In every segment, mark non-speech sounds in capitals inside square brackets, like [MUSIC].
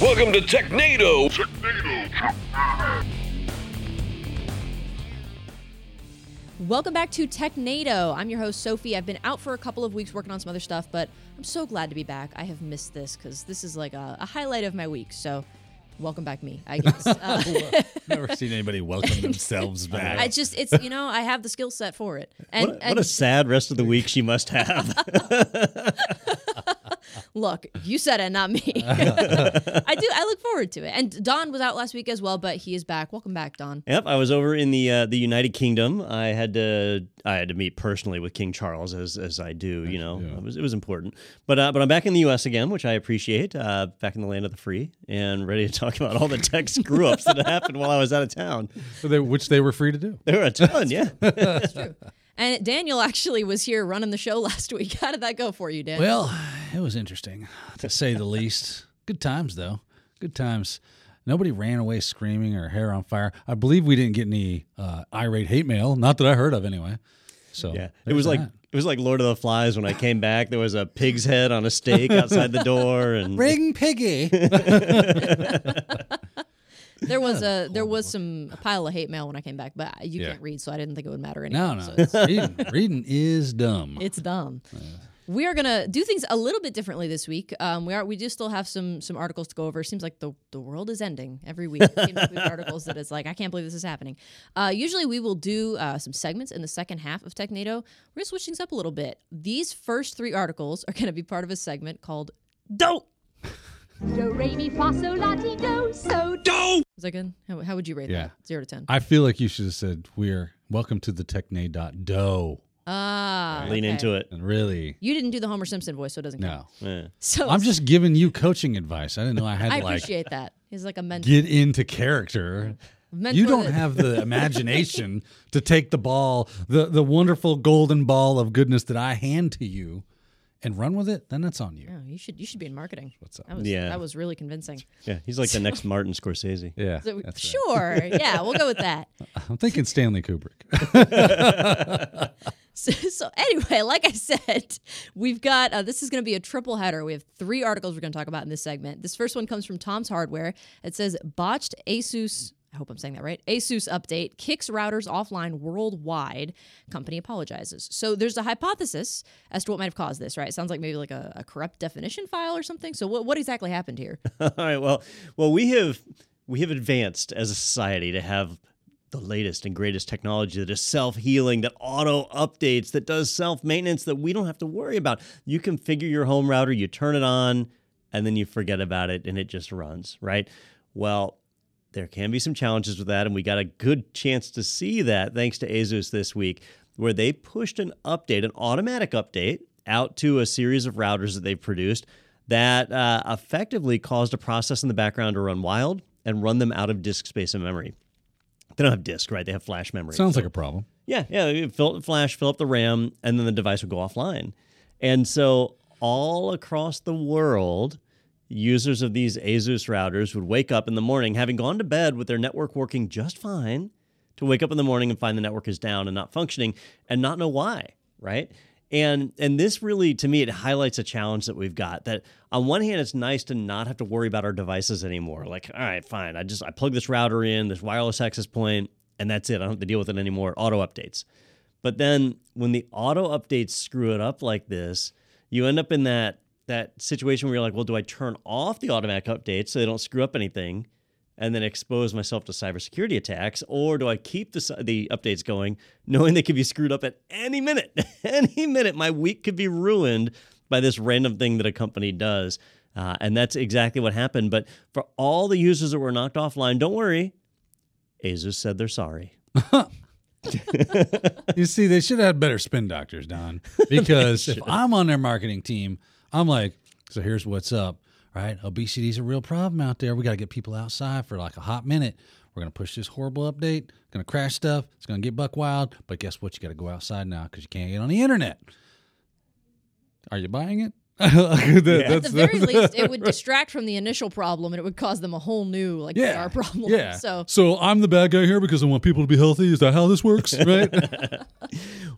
Welcome to Technado. Welcome back to Technado. I'm your host, Sophie. I've been out for a couple of weeks working on some other stuff, but I'm so glad to be back. I have missed this because this is like a, a highlight of my week. So, welcome back, me, I guess. [LAUGHS] Uh, Never seen anybody welcome themselves [LAUGHS] back. I just, it's, you know, I have the skill set for it. And, What, a- and what a sad rest of the week she must have. [LAUGHS] look, you said it, not me. [LAUGHS] [LAUGHS] I do, I look forward to it. And Don was out last week as well, but he is back. Welcome back, Don. yep, I was over in the uh, the United Kingdom. I had to I had to meet personally with King Charles as as I do. You know, it was it was important. But uh, but I'm back in the U.S. again, which I appreciate. Uh, back in the land of the free and ready to [LAUGHS] talk about all the tech screw ups that happened while I was out of town. So they- which they were free to do. There were a ton, yeah. And Daniel actually was here running the show [LAUGHS] last week. How did that go for you, Dan? Well, it was interesting to say the least. Good times though. Good times. Nobody ran away screaming or hair on fire. I believe we didn't get any uh, irate hate mail, not that I heard of anyway. So Yeah, it there's was like it was like Lord of the Flies when I came back. There was a pig's head on a stake outside the door, and Ring Piggy. [LAUGHS] [LAUGHS] There was a there was some a pile of hate mail when I came back, but you Yeah. can't read, so I didn't think it would matter anyway. no, no. So it's, reading, [LAUGHS] reading is dumb. it's dumb. We are gonna do things a little bit differently this week. Um, we are we do still have some some articles to go over. Seems like the the world is ending every week. It seems like we have articles that it's like I can't believe this is happening. Uh, usually we will do uh, some segments in the second half of Technado. We're gonna switch things up a little bit. These first three articles are gonna be part of a segment called dope. Do, re, mi, fa, sol, la, ti, do, so, do. Is that good? How, how would you rate Yeah. that? Zero to ten. I feel like you should have said we're welcome to the Technado Ah, Lean okay. into it. and really You didn't do the Homer Simpson voice, so it doesn't count. no. Yeah. So I'm just giving you coaching advice. I didn't know I had I to like appreciate that. He's like a mentor. get into character. mentor You don't that- have the [LAUGHS] imagination to take the ball, the the wonderful golden ball of goodness that I hand to you, and run with it. Then that's on you. No, you should you should be in marketing. What's up? That was Yeah. that was really convincing. Yeah, he's like the next Martin Scorsese. Yeah, So, that's right. sure, yeah, we'll go with that. [LAUGHS] I'm thinking Stanley Kubrick. [LAUGHS] So, so anyway, like I said, we've got uh, this is going to be a triple header. We have three articles we're going to talk about in this segment. This first one comes from Tom's Hardware. It says botched Asus. I hope I'm saying that right. Asus update kicks routers offline worldwide. Company apologizes. So there's a hypothesis as to what might have caused this. Right? It sounds like maybe like a, a corrupt definition file or something. So what what exactly happened here? [LAUGHS] All right. Well, well, we have we have advanced as a society to have the latest and greatest technology that is self healing, that auto updates, that does self maintenance, that we don't have to worry about. You configure your home router, you turn it on, and then you forget about it, and it just runs. Right. Well. There can be some challenges with that, and we got a good chance to see that thanks to Asus this week, where they pushed an update, an automatic update, out to a series of routers that they've produced that uh, effectively caused a process in the background to run wild and run them out of disk space and memory. They don't have disk, right? They have flash memory. Sounds So- like a problem. yeah, yeah. Fill flash, fill up the RAM, and then the device would go offline. And so all across the world, users of these Asus routers would wake up in the morning, having gone to bed with their network working just fine, to wake up in the morning and find the network is down and not functioning, and not know why, right? And and this really, to me, it highlights a challenge that we've got. That on one hand, it's nice to not have to worry about our devices anymore. Like, all right, fine, I just I plug this router in, this wireless access point, and that's it. I don't have to deal with it anymore. Auto updates. But then when the auto updates screw it up like this, you end up in that that situation where you're like, well, do I turn off the automatic updates so they don't screw up anything, and then expose myself to cybersecurity attacks, or do I keep the the updates going, knowing they could be screwed up at any minute? [LAUGHS] any minute, my week could be ruined by this random thing that a company does. Uh, and that's exactly what happened. But for all the users that were knocked offline, don't worry. Asus said they're sorry. [LAUGHS] You see, they should have had better spin doctors, Don. [LAUGHS] Because if I'm on their marketing team, I'm like, so here's what's up, right? Obesity is a real problem out there. We got to get people outside for like a hot minute. We're going to push this horrible update, going to crash stuff. It's going to get buck wild. But guess what? You got to go outside now because you can't get on the internet. Are you buying it? [LAUGHS] [LAUGHS] That- At that's the very least, it [LAUGHS] would distract from the initial problem and it would cause them a whole new like yeah, PR problem. Yeah. So so I'm the bad guy here because I want people to be healthy. Is that how this works? Right?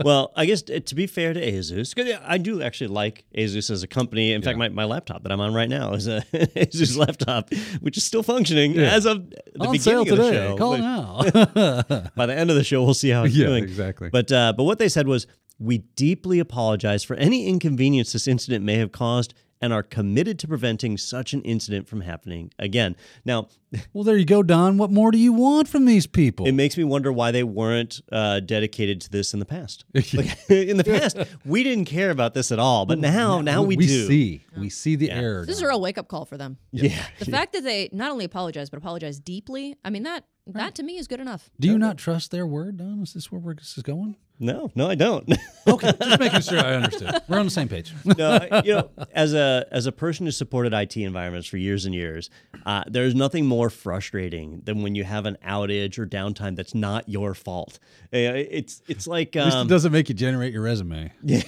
well, I guess to be fair to Asus, 'cause I do actually like Asus as a company. In fact, my, my laptop that I'm on right now is a Asus laptop, which is still functioning Yeah. as of the On beginning sale of the show. Call But now. By the end of the show, we'll see how it's Yeah, doing. exactly. But uh, but what they said was, we deeply apologize for any inconvenience this incident may have caused. And are committed to preventing such an incident from happening again. Now, [LAUGHS] well, there you go, Don. What more do you want from these people? it makes me wonder why they weren't uh, dedicated to this in the past. [LAUGHS] Like, [LAUGHS] in the past, we didn't care about this at all, but now, now we, we do. see. We see the error. this is a real wake up call for them. Yeah. The fact that they not only apologize but apologize deeply, I mean that that to me is good enough. Do you not trust their word, Don? Is this where we're, this is going? No, no, I don't. [LAUGHS] Okay, just making sure I understood. We're on the same page. no, I- you know, as a as a person who supported IT environments for years and years, uh, there's nothing more frustrating than when you have an outage or downtime that's not your fault. Uh, It's it's like At least um, it doesn't make you generate your resume. [LAUGHS]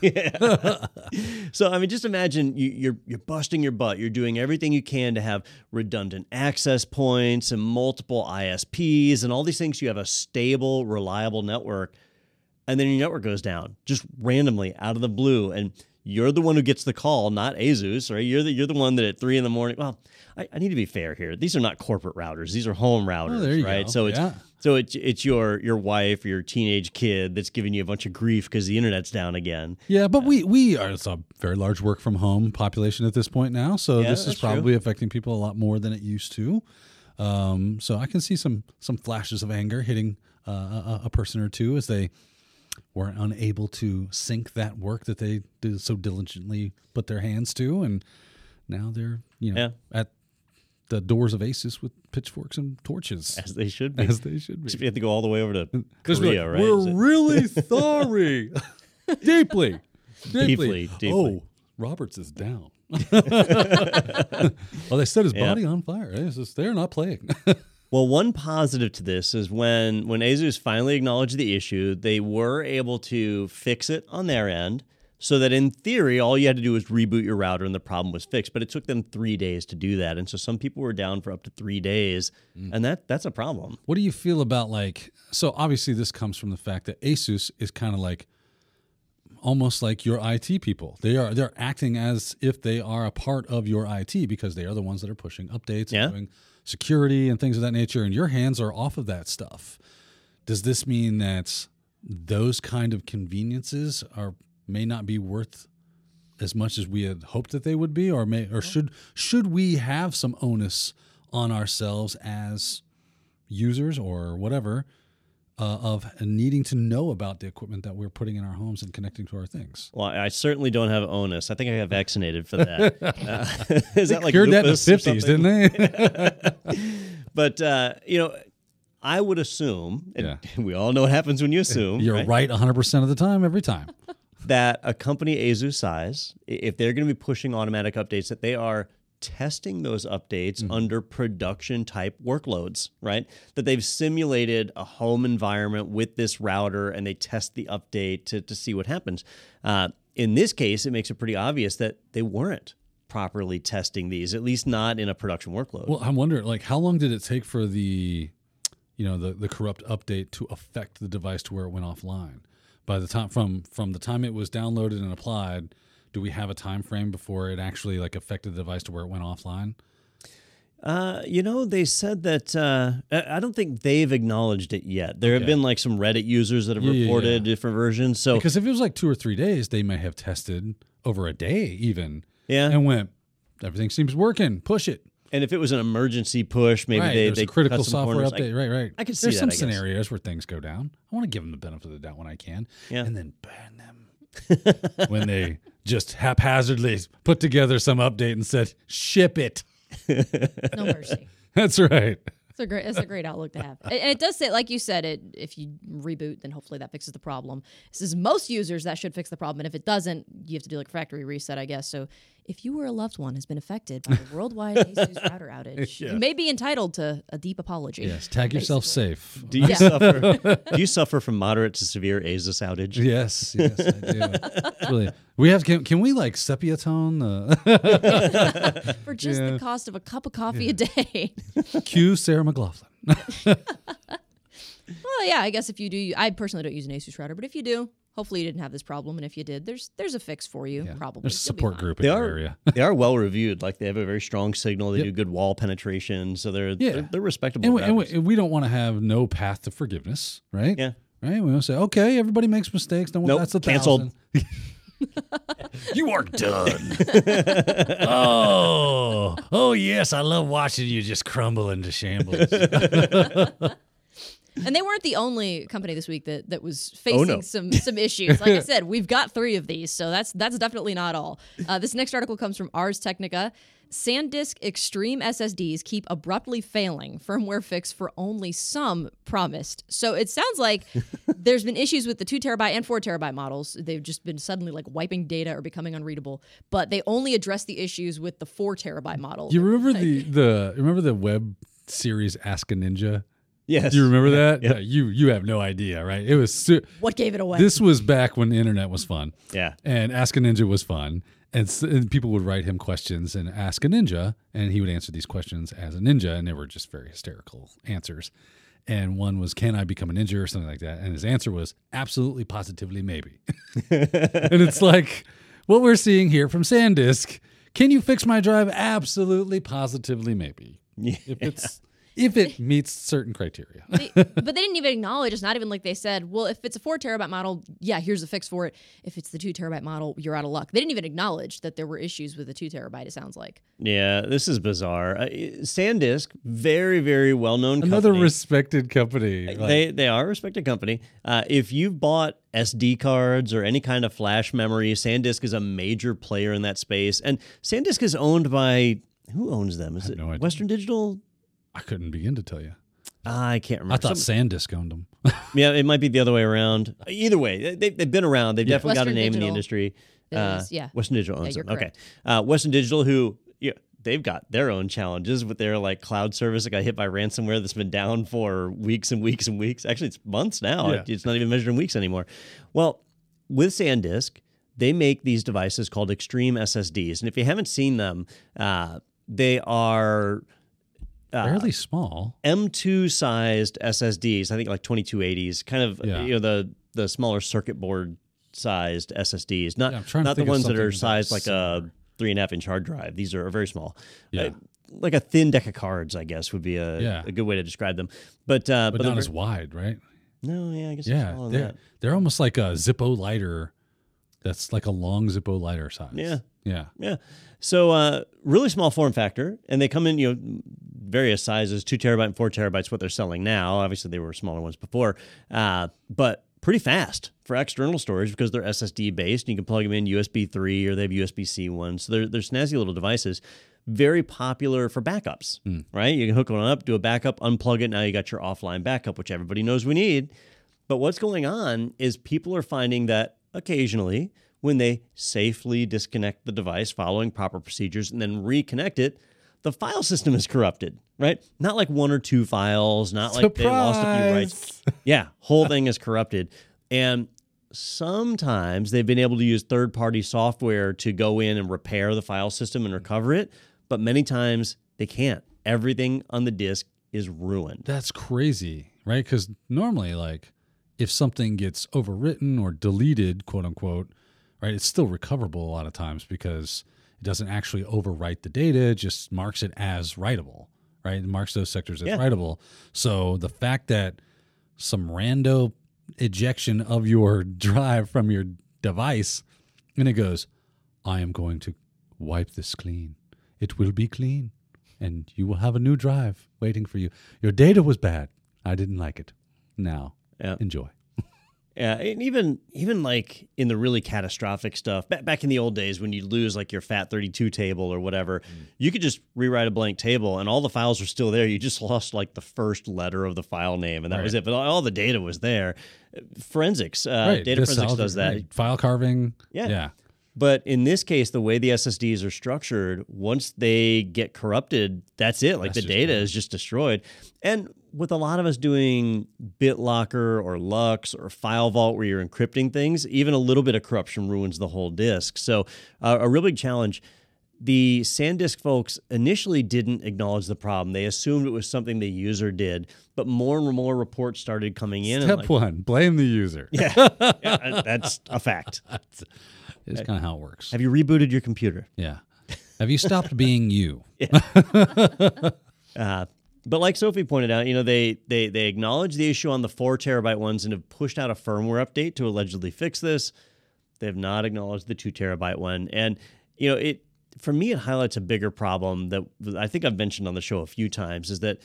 Yeah. So I mean, just imagine you, you're you're busting your butt. You're doing everything you can to have redundant access points and multiple ISPs and all these things. You have a stable, reliable network, and then your network goes down just randomly out of the blue, and you're the one who gets the call, not Asus, right? You're the you're the one that at three in the morning. Well, I, I need to be fair here. These are not corporate routers; these are home routers, there you right? go. So it's Yeah. so it's it's your your wife or your teenage kid that's giving you a bunch of grief because the internet's down again. Yeah, but we we are it's a very large work from home population at this point now, so Yeah, this is that's true. probably affecting people a lot more than it used to. Um, so I can see some some flashes of anger hitting uh, a, a person or two as they were unable to sync that work that they did so diligently put their hands to, and now they're you know Yeah. at the doors of Asus with pitchforks and torches, As they should be. as they should be. You have to go all the way over to Just be Korea, like, right? We're really sorry. [LAUGHS] deeply, deeply. Deeply, deeply. Oh, Roberts is down. [LAUGHS] well, they set his Yeah. body on fire. Just, they're not playing. [LAUGHS] Well, one positive to this is when when Asus finally acknowledged the issue, they were able to fix it on their end, so that in theory, all you had to do was reboot your router and the problem was fixed. But it took them three days to do that, and so some people were down for up to three days, mm. and that that's a problem. what do you feel about like? So obviously, this comes from the fact that Asus is kind of like almost like your IT people. They are they're acting as if they are a part of your IT because they are the ones that are pushing updates Yeah. and doing security and things of that nature, and your hands are off of that stuff. Does this mean that those kind of conveniences are may not be worth as much as we had hoped that they would be, or may or should should we have some onus on ourselves as users or whatever uh, of needing to know about the equipment that we're putting in our homes and connecting to our things? Well, I certainly don't have onus. I think I got vaccinated for that. [LAUGHS] Uh, [LAUGHS] is that like Cured that in the fifties, didn't they? [LAUGHS] But uh, you know, I would assume, and Yeah. we all know what happens when you assume. You're right? right 100 percent of the time, every time. that a company Asus size, if they're going to be pushing automatic updates, that they are testing those updates under production type workloads, right? That they've simulated a home environment with this router and they test the update to, to see what happens. Uh, in this case, it makes it pretty obvious that they weren't properly testing these, at least not in a production workload. Well, I'm wondering, like, how long did it take for the, you know, the the corrupt update to affect the device to where it went offline? By the time from from the time it was downloaded and applied, do we have a time frame before it actually like affected the device to where it went offline? Uh, you know, they said that uh, I I don't think they've acknowledged it yet. There have been like some Reddit users that have Yeah, reported yeah. different versions. So Because if it was like two or three days, they may have tested over a day even yeah, and went, everything seems working, push it. And if it was an emergency push, maybe right, they there's they a critical cut some software corners. update. right, right. I could see There's that, some I scenarios where things go down. I want to give them the benefit of the doubt when I can, Yeah. and then burn them [LAUGHS] when they just haphazardly put together some update and said, "Ship it." [LAUGHS] No mercy. [LAUGHS] That's right. It's a great. It's a great outlook to have, and it does say, like you said, it. If you reboot, then hopefully that fixes the problem. This is most users that should fix the problem, and if it doesn't, you have to do like factory reset, I guess. So If you or a loved one has been affected by the worldwide [LAUGHS] ASUS router outage, you may be entitled to a deep apology. Yes, tag yourself safe. Do you Yeah. suffer? [LAUGHS] Do you suffer from moderate to severe ASUS outage? Yes, yes, I do. [LAUGHS] Really, we have. Can, can we like sepia tone the uh, For just Yeah. the cost of a cup of coffee a day. cue Sarah McLachlan? well, yeah, I guess if you do, I personally don't use an ASUS router, but if you do, hopefully you didn't have this problem. And if you did, there's there's a fix for you, probably. There's a support group in They your are area. [LAUGHS] they are well reviewed. Like they have a very strong signal. They Yep. do good wall penetration, so they're Yeah. they're, they're respectable. And we, and we, and we don't want to have no path to forgiveness, right? Yeah. Right. We want to say, okay, everybody makes mistakes. Don't Nope, that's a canceled. thousand. [LAUGHS] [LAUGHS] you are done. oh, oh yes, I love watching you just crumble into shambles. And they weren't the only company this week that, that was facing Oh, no. some some issues. Like I [LAUGHS] said, we've got three of these, so that's that's definitely not all. Uh, this next article comes from Ars Technica. SanDisk Extreme SSDs keep abruptly failing. Firmware fix for only some promised. So it sounds like [LAUGHS] there's been issues with the two terabyte and four terabyte models. They've just been suddenly like wiping data or becoming unreadable. But they only address the issues with the four terabyte model. you remember [LAUGHS] the the remember the web series Ask a Ninja? Yes. Do you remember that? Yeah, you you have no idea, right? It was su- what gave it away? this was back when the internet was fun. Yeah. And Ask a Ninja was fun. And, s- and people would write him questions and ask a ninja, and he would answer these questions as a ninja, and they were just very hysterical answers. And one was, "Can I become a ninja?" or something like that. And his answer was, "Absolutely, positively, maybe." [LAUGHS] and it's like what we're seeing here from SanDisk. Can you fix my drive? Absolutely, positively, maybe. If it's if it meets certain criteria. They- [LAUGHS] but they didn't even acknowledge. It's not even like they said, "Well, if it's a four terabyte model, yeah, here's a fix for it. If it's the two terabyte model, you're out of luck." They didn't even acknowledge that there were issues with the two terabyte. It sounds like. Yeah, this is bizarre. Uh, SanDisk, very, very well known Another company. respected company. like- they they are a respected company. Uh, if you've bought SD cards or any kind of flash memory, SanDisk is a major player in that space. And SanDisk is owned by who owns them? Is it no idea. Western Digital? I couldn't begin to tell you. I can't remember. I thought Some- SanDisk owned them. [LAUGHS] yeah, it might be the other way around. Either way, they, they've been around. They've definitely got a Western name in the Digital industry. is- yeah. Western Digital owns you're them. Okay, uh, Western Digital, who yeah, they've got their own challenges with their like cloud service that got hit by ransomware that's been down for weeks and weeks and weeks. Actually, it's months now. Yeah. It's not even measured in weeks anymore. Well, with SanDisk, they make these devices called Extreme SSDs, and if you haven't seen them, uh, they are. Uh, Fairly small. M2 sized SSDs, I think like 2280s, kind of Yeah. you know the the smaller circuit board sized SSDs, not Yeah, I'm trying to not the ones that are sized like a three and a half inch hard drive. These are very small. Yeah. Uh, like a thin deck of cards, I guess would be a, Yeah. a good way to describe them. But uh, But, but, not as wide, right? no, yeah, I guess Yeah. They're, that. they're almost like a Zippo lighter that's like a long Zippo lighter size. Yeah. Yeah. Yeah. So uh, really small form factor, and they come in you know various sizes, two terabyte and four terabytes. What they're selling now, obviously they were smaller ones before, uh, but pretty fast for external storage because they're SSD based. And You can plug them in USB three or they have USB C ones. So they're they're snazzy little devices. Very popular for backups, right? You can hook one up, do a backup, unplug it. Now you got your offline backup, which everybody knows we need. But what's going on is people are finding that occasionally, when they safely disconnect the device following proper procedures and then reconnect it, the file system is corrupted, right? Not like one or two files, not like they lost a few rights. [LAUGHS] Yeah, whole thing is corrupted. And sometimes they've been able to use third party software to go in and repair the file system and recover it, but many times they can't. Everything on the disk is ruined. That's crazy, right? Because normally, like, if something gets overwritten or deleted, quote unquote, right, it's still recoverable a lot of times because it doesn't actually overwrite the data, it just marks it as writable, right? It marks those sectors as Yeah. writable. So the fact that some rando ejection of your [LAUGHS] drive from your device and it goes, I am going to wipe this clean. It will be clean and you will have a new drive waiting for you. Your data was bad. I didn't like it. Now, enjoy. Yeah, and even even like in the really catastrophic stuff, back back in the old days when you lose like your FAT thirty two table or whatever, you could just rewrite a blank table and all the files were still there. You just [LAUGHS] lost like the first letter of the file name and that was it. But all, the data was there. Forensics, uh, right. data This forensics does that. right. File carving. Yeah. Yeah. But in this case, the way the SSDs are structured, once they get corrupted, that's it. Like That's the data is just destroyed. And with a lot of us doing BitLocker or LUKS or FileVault, where you're encrypting things, even a little bit of corruption ruins the whole disk. So uh, a real big challenge. The SanDisk folks initially didn't acknowledge the problem. They assumed it was something the user did, but more and more reports started coming in. Step like, one: blame the user. yeah, [LAUGHS] yeah, that's a fact. It's kind of how it works. Have you rebooted your computer? Yeah. Have you stopped being you? [LAUGHS] [LAUGHS] Uh, but like Sophie pointed out, you know, they they they acknowledge the issue on the four terabyte ones and have pushed out a firmware update to allegedly fix this. They have not acknowledged the two terabyte one, and you know, it for me it highlights a bigger problem that I think I've mentioned on the show a few times is that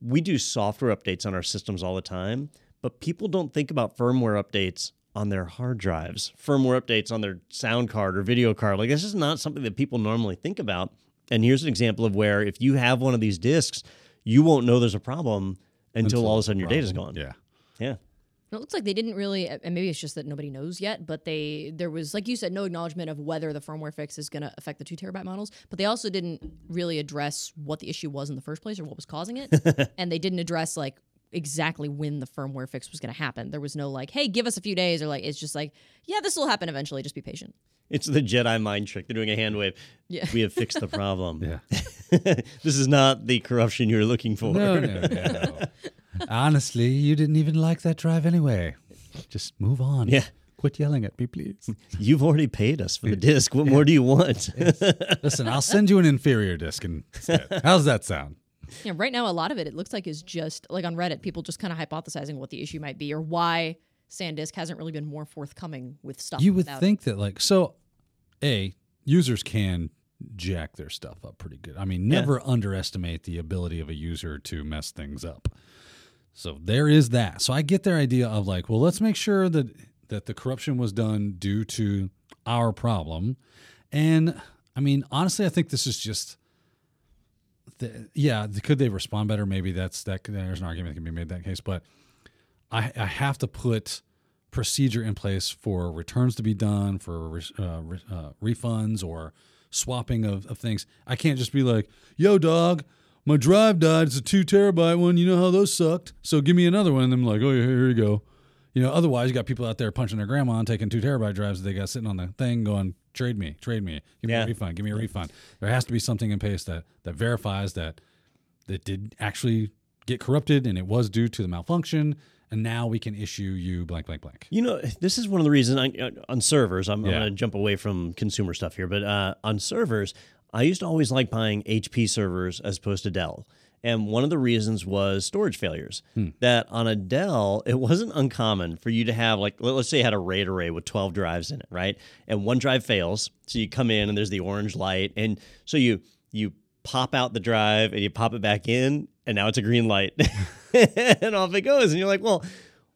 we do software updates on our systems all the time, but people don't think about firmware updates on their hard drives, firmware updates on their sound card or video card. Like this is not something that people normally think about. And here's an example of where if you have one of these disks, you won't know there's a problem until, all of a sudden your data's gone. Yeah. Yeah. It looks like they didn't really, and maybe it's just that nobody knows yet. But they, there was, like you said, no acknowledgement of whether the firmware fix is going to affect the two terabyte models. But they also didn't really address what the issue was in the first place or what was causing it, [LAUGHS] and they didn't address like exactly when the firmware fix was going to happen. There was no like, hey, give us a few days, or like it's just like, yeah, this will happen eventually. Just be patient. It's the Jedi mind trick. They're doing a hand wave. Yeah. We have fixed the problem. [LAUGHS] Yeah. [LAUGHS] this is not the corruption you're looking for. No, no, no. [LAUGHS] Honestly, you didn't even like that drive anyway. Just move on. Yeah. Quit yelling at me, please. You've already paid us for the disc. What more do you want? Listen, I'll send you an inferior disc instead. How's that sound? Yeah, right now a lot of it it looks like is just like on Reddit, people just kind of hypothesizing what the issue might be or why SanDisk hasn't really been more forthcoming with stuff. You would without it. think that, like, so, A, users can jack their stuff up pretty good. I mean, Yeah. never underestimate the ability of a user to mess things up. So there is that. So I get their idea of like, well, let's make sure that that the corruption was done due to our problem. And I mean, honestly, I think this is just the, yeah, could they respond better? Maybe that's that there's an argument that can be made that case, but I I have to put procedure in place for returns to be done for uh, re- uh, refunds or swapping of, of things. I can't just be like, "Yo, dog, my drive died. It's a two terabyte one. You know how those sucked. So give me another one." And I'm like, "Oh, yeah, here you go." You know, otherwise you got people out there punching their grandma and taking two terabyte drives that they got sitting on the thing, going, "Trade me, trade me, give me Yeah. a refund, give me a refund." There has to be something in place that that verifies that that did actually get corrupted and it was due to the malfunction. And now we can issue you blank, blank, blank. You know, this is one of the reasons I, on servers. I'm, I'm going to jump away from consumer stuff here, but uh, on servers, I used to always like buying HP servers as opposed to Dell. And one of the reasons was storage failures. Hmm. That on a Dell, it wasn't uncommon for you to have, like, let- let's say you had a RAID array with 12 drives in it, right? And one drive fails. So you come in and there's the orange light. And so you, you, pop out the drive and you pop it back in and now it's a green light [LAUGHS] and off it goes and you're like well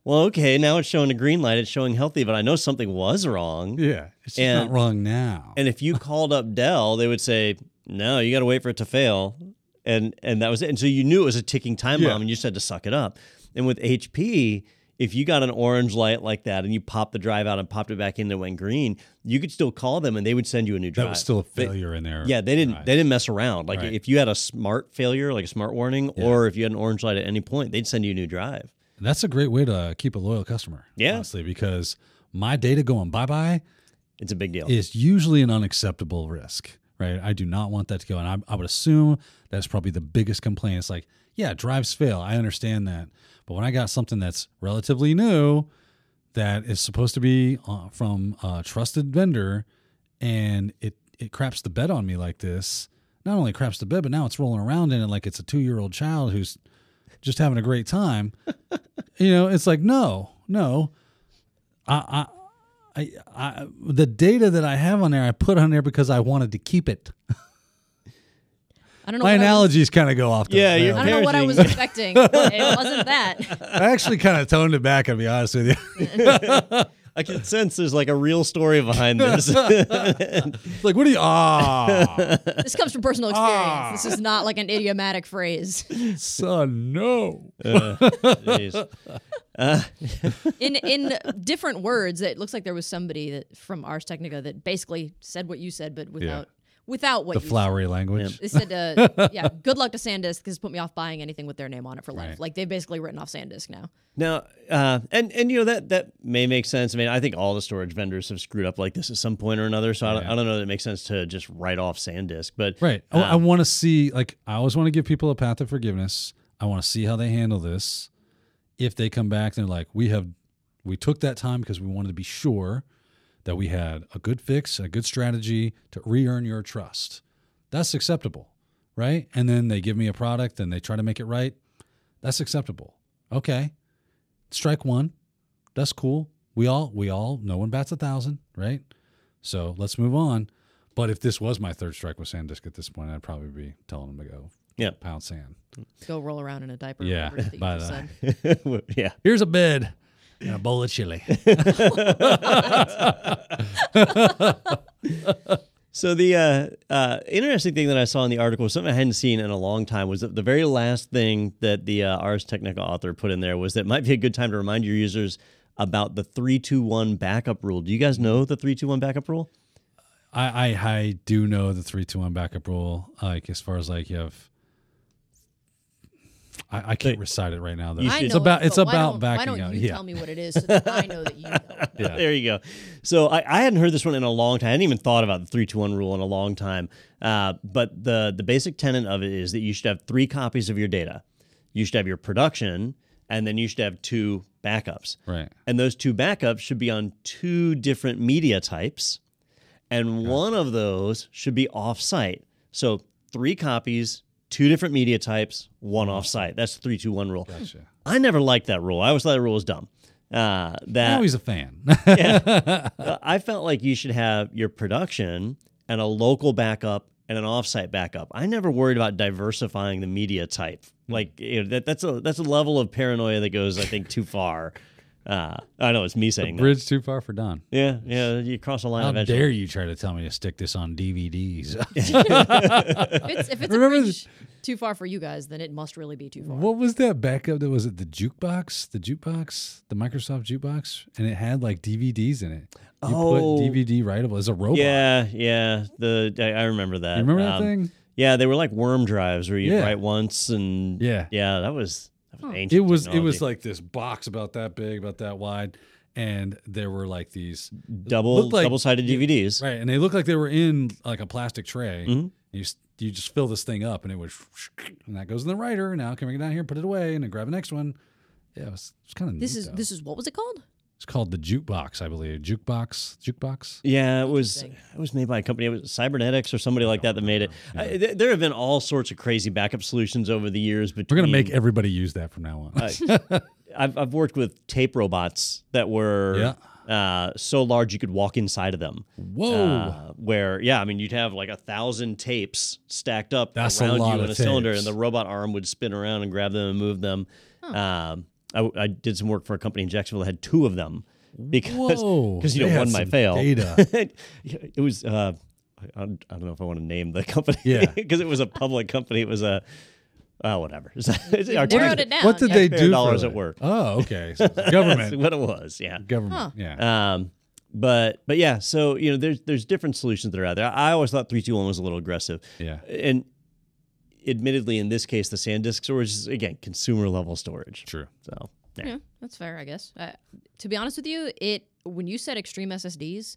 well, okay, now it's showing a green light. It's showing healthy, but I know something was wrong. Yeah, it's And- not wrong now. And if you called up Dell, they would say, "No, you got to wait for it to fail," and and that was it. And so you knew it was a ticking time Yeah. bomb, and you just had to suck it up. And with HP, if you got an orange light like that and you popped the drive out and popped it back in and it went green, you could still call them and they would send you a new drive. that was still a They- failure in there. yeah, they didn't. Right. They didn't mess around. Like Right. if you had a smart failure, like a smart warning, or if you had an orange light at any point, they'd send you a new drive. That's a great way to keep a loyal customer. Yeah. honestly, because my data going bye bye It's a big deal. is usually an unacceptable risk. Right, I do not want that to go, and I, I would assume that's probably the biggest complaint. It's like, yeah, drives fail. I understand that, but when I got something that's relatively new, that is supposed to be uh, from a trusted vendor, and it it craps the bed on me like this. Not only craps the bed, but now it's rolling around in it like it's a two year old child who's just having a great time. [LAUGHS] you know, it's like no, no. I, I, I, I, the data that I have on there, I put on there because I wanted to keep it. I don't know. My what I was- analogies kind of go off. The Yeah, you're I don't know what I was expecting. it wasn't that. [LAUGHS] I actually kind of toned it back. I'll be honest with you. [LAUGHS] I can sense there's like a real story behind this. [LAUGHS] like, what do you? Ah, This comes from personal experience. This is not like an idiomatic phrase. son, no. Uh. Uh, in in different words. It looks like there was somebody that from Ars Technica that basically said what you said, but without without what The you flowery language. Said. They said, uh, [LAUGHS] "Yeah, good luck to SanDisk because put me off buying anything with their name on it for life." Right. Like they've basically written off SanDisk now. Now, uh, and and you know that that may make sense. I mean, I think all the storage vendors have screwed up like this at some point or another. So I, don't, Yeah. I don't know that it makes sense to just write off SanDisk. But Right. I- I um, want to see, like, I always want to give people a path of forgiveness. I want to see how they handle this. If they come back and they're like, we have, we took that time because we wanted to be sure that we had a good fix, a good strategy to re earn your trust. That's acceptable. Right. And then they give me a product and they try to make it right. That's acceptable. Okay. Strike one. That's cool. We all, we all, no one bats a thousand. Right. So let's move on. But if this was my third strike with SanDisk at this point, I'd probably be telling them to go Yeah. pound sand. Go roll around in a diaper. Yeah, whatever that [LAUGHS] you by the- [LAUGHS] yeah. Here's a bed and a bowl of chili. [LAUGHS] So the uh, uh, interesting thing that I saw in the article, something I hadn't seen in a long time, was that the very last thing that the uh, Ars Technica author put in there was that it might be a good time to remind your users about the three two one backup rule. Do you guys know the three two one backup rule? I, I I do know the three two one backup rule. Like as far as like you have, I, I can't But recite it right now. Though. should- It's about it's about backing Why don't out. you yeah, tell me what it is so that I know that you know? [LAUGHS] yeah. There you go. So I, I hadn't heard this one in a long time. I hadn't even thought about the three to one rule in a long time. Uh, but the the basic tenet of it is that you should have three copies of your data. You should have your production, and then you should have two backups. Right. And those two backups should be on two different media types, and one of those should be off-site. So three copies, two different media types, one off-site. That's the three two one rule. Gotcha. I never liked that rule. I always thought that rule was dumb. Uh, that he's a fan. [LAUGHS] uh, [LAUGHS] I felt like you should have your production and a local backup and an offsite backup. I never worried about diversifying the media type. Hmm. Like you know, that, that's a that's a level of paranoia that goes, I think, too far. [LAUGHS] Uh, I know it's me saying that. Bridge too far for Don. Yeah, yeah, you cross a line How eventually. dare you try to tell me to stick this on DVDs? [LAUGHS] If it's, if it's a [LAUGHS] Remember bridge too far for you guys, then it must really be too far. What was that backup? That was it the jukebox, the jukebox, the Microsoft jukebox, and it had like DVDs in it. You Oh. put DVD writable as a robot. Yeah, yeah. The I, I remember that. you remember that Um, thing? Yeah, they were like worm drives where you Yeah. write once and Yeah. yeah. That was that ancient. It was it was like this box about that big, about that wide, and there were like these double like, double sided DVDs. right, and they looked like they were in like a plastic tray. Mhm. You you just fill this thing up, and it was, and that goes in the writer. Now can we get down here, put it away, and then grab the next one. Yeah, it was, it was kind of This is this is what was it called? It's called the jukebox, I believe. Jukebox, jukebox. Yeah, it was it was made by a company. It was Cybernetics or somebody like that that made it. I, th- there have been all sorts of crazy backup solutions over the years. But we're gonna make everybody use that from now on. [LAUGHS] I've I've worked with tape robots that were uh, so large you could walk inside of them. Whoa. Uh, where yeah, I mean you'd have like a thousand tapes stacked up That's around you in of a cylinder, and the robot arm would spin around and grab them and move them. Um, I, I did some work for a company in Jacksonville that had two of them because because you know one might fail. data. [LAUGHS] it was uh, I, I don't know if I want to name the company Yeah. [LAUGHS] because it was a public company. It was a oh whatever. [LAUGHS] It's- it's- You our narrowed it down. What did yeah. they do? dollars for at work. Oh, okay. So it's That's government. what it was. Yeah. government. Yeah. Um, but but yeah, so you know, there's there's different solutions that are out there. I always thought three two one was a little aggressive, yeah. and admittedly, in this case, the SanDisk storage is again consumer level storage. True. So yeah. Yeah, that's fair, I guess. Uh, to be honest with you, it when you said extreme SSDs,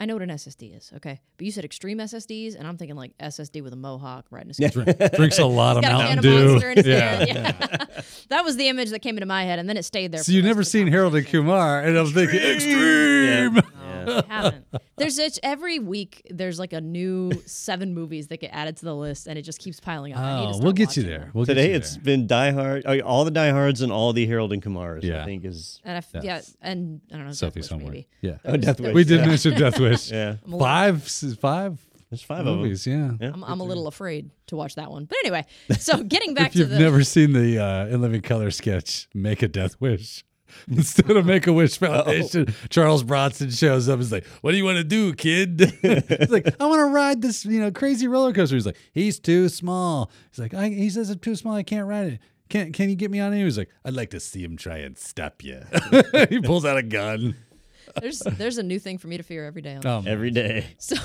I know what an SSD is, okay? But you said extreme SSDs, and I'm thinking like SSD with a mohawk right in his [LAUGHS] Drink, drinks a lot of He's got a Mountain Dew. Monster yeah. Yeah. [LAUGHS] that was the image that came into my head, and then it stayed there. So you've never the seen Harold and. Kumar, and I'm thinking extreme. Yeah. [LAUGHS] No, I haven't. There's such, every week there's like a new seven movies that get added to the list, and it just keeps piling up. I need to Oh, we'll get you there. them. We'll get Today you it's there. been Die Hard, oh, all the Die Hards and all the Harold and Kumars. I think is And I f- yeah, Yes. and I don't know, Sophie's Death Wish, somewhere. maybe. Yeah. oh Death Wish. We did yeah. mention Death Wish. [LAUGHS] Yeah, I'm a little- Five, five there's five movies. Yeah. Yeah. I'm, I'm a little afraid to watch that one. But anyway, [LAUGHS] so getting back If to you've the never seen the uh, In Living Color sketch, Make a Death Wish. [LAUGHS] Instead of Make a Wish Foundation, Charles Bronson shows up. is like, "What do you want to do, kid?" [LAUGHS] He's like, "I want to ride this, you know, crazy roller coaster." He's like, "He's too small." He's like, I, "He says it's too small. I can't ride it." can can you get me on here? He's like, I'd like to see him try and stop you. [LAUGHS] he pulls out a gun. There's there's a new thing for me to fear every day. On Um, Every day. So,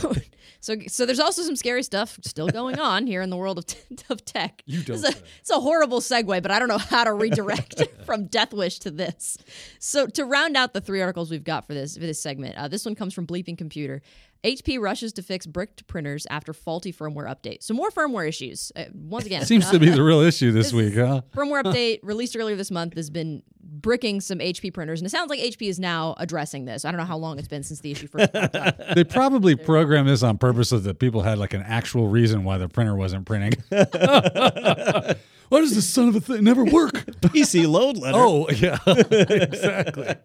so, so there's also some scary stuff still going on here in the world of, t- of tech. You don't It's a, it's a horrible segue, but I don't know how to redirect [LAUGHS] from Death Wish to this. So, to round out the three articles we've got for this for this segment, uh, this one comes from Bleeping Computer. HP rushes to fix bricked printers after faulty firmware update. So more firmware issues. Uh, once again, Seems to be the real issue this week, huh? firmware [LAUGHS] update released earlier this month has been bricking some HP printers, and it sounds like HP is now addressing this. I don't know how long it's been since the issue first popped up. [LAUGHS] They probably programmed this on purpose so that people had like an actual reason why the printer wasn't printing. [LAUGHS] why does this son of a thing never work? PC load letter. oh, yeah, exactly.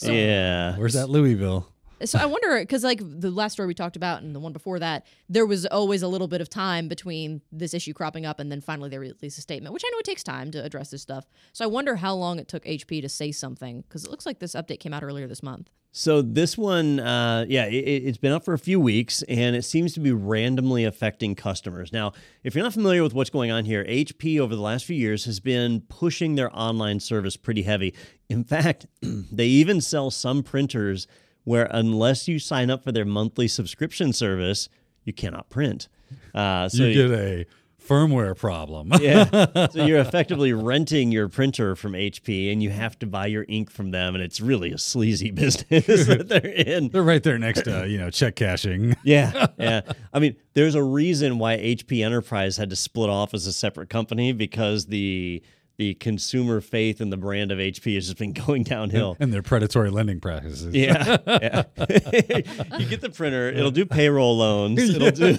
yeah. Where's that Louisville? So I wonder because like the last story we talked about and the one before that, there was always a little bit of time between this issue cropping up and then finally they release a statement, which I know it takes time to address this stuff. So I wonder how long it took HP to say something because it looks like this update came out earlier this month. So this one, uh, yeah, it, it's been up for a few weeks, and it seems to be randomly affecting customers. Now, if you're not familiar with what's going on here, HP over the last few years has been pushing their online service pretty heavy. In fact, [CLEARS THROAT] they even sell some printers where unless you sign up for their monthly subscription service, you cannot print. Uh, [LAUGHS] so you get a firmware problem. [LAUGHS] yeah. So you're [LAUGHS] effectively renting your printer from HP and you have to buy your ink from them. And it's really a sleazy business that they're in. They're right there next to you know check cashing. Yeah. Yeah. I mean, there's a reason why HP Enterprise had to split off as a separate company because the the consumer faith in the brand of HP has just been [LAUGHS] going downhill. and their predatory lending practices. Yeah, [LAUGHS] yeah. [LAUGHS] you get the printer; it'll do payroll loans. It'll do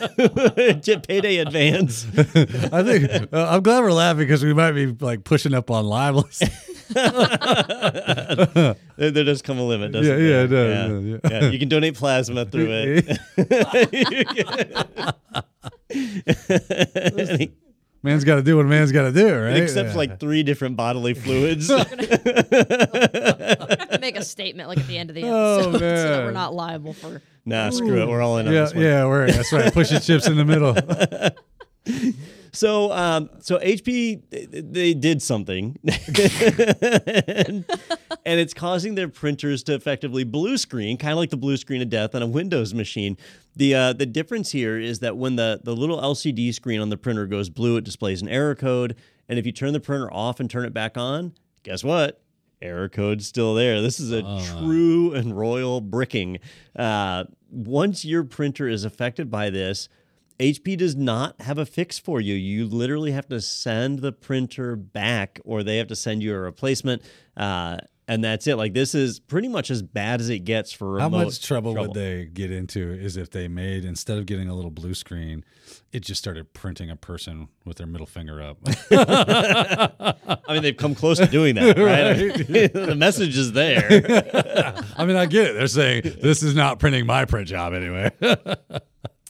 payday advance. I think uh, I'm glad we're laughing because we might be like pushing up on libels. There, there does come a limit, doesn't Yeah, yeah, it does, Yeah. yeah. Yeah, You can donate plasma through it. Man's got to do what a man's got to do, right? It accepts Yeah. like three different bodily [LAUGHS] fluids. I have to make a statement like at the end of the Oh, episode [LAUGHS] so that we're not liable for. nah, screw it. We're all in on yeah, this one. yeah, we're that's right. Pushing chips in the middle. [LAUGHS] So, um, so HP they- did something, and, [LAUGHS] and it's causing their printers to effectively blue screen, kind of like the blue screen of death on a Windows machine. The uh, the difference here is that when the the little LCD screen on the printer goes blue, it displays an error code, and if you turn the printer off and turn it back on, guess what? Error code's still there. This is a true and royal bricking. Uh, once your printer is affected by this, HP does not have a fix for you. You literally have to send the printer back, or they have to send you a replacement, uh, and that's it. Like this is pretty much as bad as it gets for How much trouble, would they get into is if they made instead of getting a little blue screen, it just started printing a person with their middle finger up. [LAUGHS] I mean, they've come close to doing that, right? [LAUGHS] [LAUGHS] the message is there. I mean, I get it. They're saying this is not printing my print job anyway.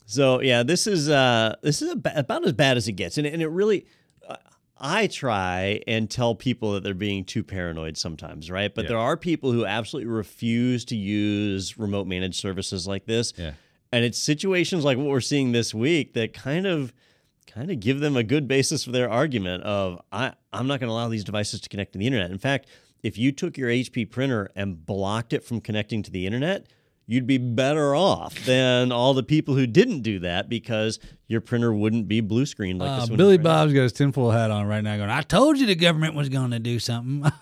So yeah, this is uh, this is about as bad as it gets, and, and it really. uh, I try and tell people that they're being too paranoid sometimes, right? But Yeah. there are people who absolutely refuse to use remote managed services like this. Yeah. And it's situations like what we're seeing this week that kind of kind of give them a good basis for their argument of I, I'm not going to allow these devices to connect to the internet. In fact, if you took your HP printer and blocked it from connecting to the internet, you'd be better off than all the people who didn't do that because your printer wouldn't be blue screened like Uh, this one. Billy right Bob's got his tinfoil hat on right now, going, "I told you the government was going to do something." [LAUGHS]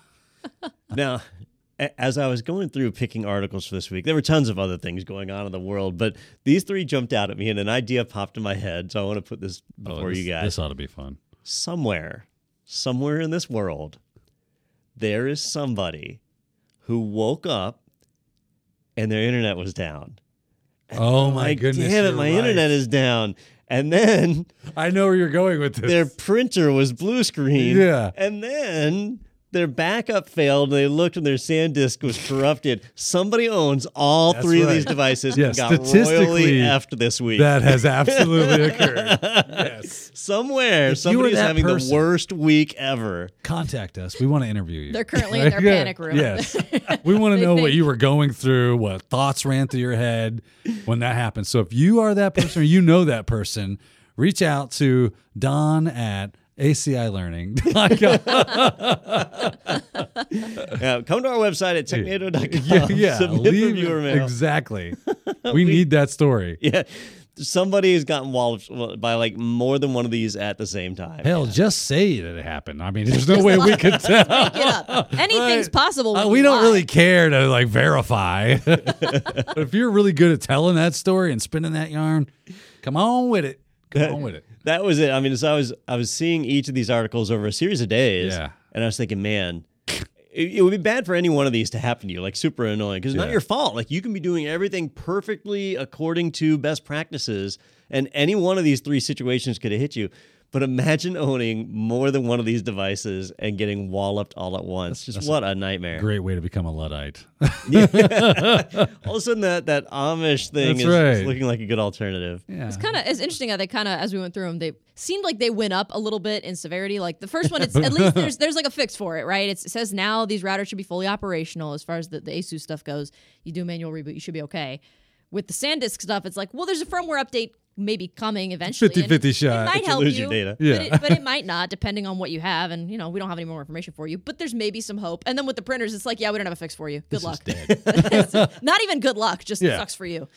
Now, as I was going through picking articles for this week, there were tons of other things going on in the world, but these three jumped out at me and an idea popped in my head. So I want to put this before this, you guys. this ought to be fun. Somewhere, somewhere in this world, there is somebody who woke up and their internet was down. Oh my Like, goodness! damn it, my right. internet is down. And then I know where you're going with this. their printer was blue screen. Yeah. And then their backup failed and they looked and their SanDisk was corrupted. Somebody owns all That's three of these devices Yeah, and got royally statistically, effed this week. that has absolutely [LAUGHS] occurred. Yes. Somewhere, If you were somebody's having person- the worst week ever. Contact us. We want to interview you. They're currently [LAUGHS] in their Yeah, panic room. Yes. [LAUGHS] We want to They know what you were going through, what thoughts ran through your head when that happened. So if you are that person or you know that person, reach out to Don at ACI Learning. [LAUGHS] [LAUGHS] Yeah, come to our website at technado.com. yeah, yeah. Submit leave- reviewer mail. exactly. [LAUGHS] we need that story. Yeah. Somebody has gotten walloped by like more than one of these at the same time. Hell, just say that it happened. I mean, there's no way we could tell. Anything's possible. Uh, we don't lie. really care to like verify. but if you're really good at telling that story and spinning that yarn, come on with it. Come on with it. That was it. I mean, so I was I was seeing each of these articles over a series of days. Yeah. And I was thinking, man, it, it would be bad for any one of these to happen to you, like super annoying, because it's not your fault. Like you can be doing everything perfectly according to best practices, and any one of these three situations could have hit you. But imagine owning more than one of these devices and getting walloped all at once. Just what a nightmare. Great way to become a Luddite. [LAUGHS] [LAUGHS] All of a sudden, that, that Amish thing That's is, is looking like a good alternative. yeah. It's kind of it's interesting how they kind of as we went through them, they seemed like they went up a little bit in severity. Like the first one, it's at least there's there's like a fix for it, right? It's, it says now these routers should be fully operational as far as the, the ASUS stuff goes. You do a manual reboot, you should be okay. With the SanDisk stuff, it's like, well, there's a firmware update maybe coming eventually. and 50-50 it- shot. It might help lose you, your data. but, Yeah. it, but it might not, depending on what you have. And you know, we don't have any more information for you. But there's maybe some hope. And then with the printers, it's like, yeah, we don't have a fix for you. Good luck. [LAUGHS] It's not even good luck. Just Yeah. sucks for you.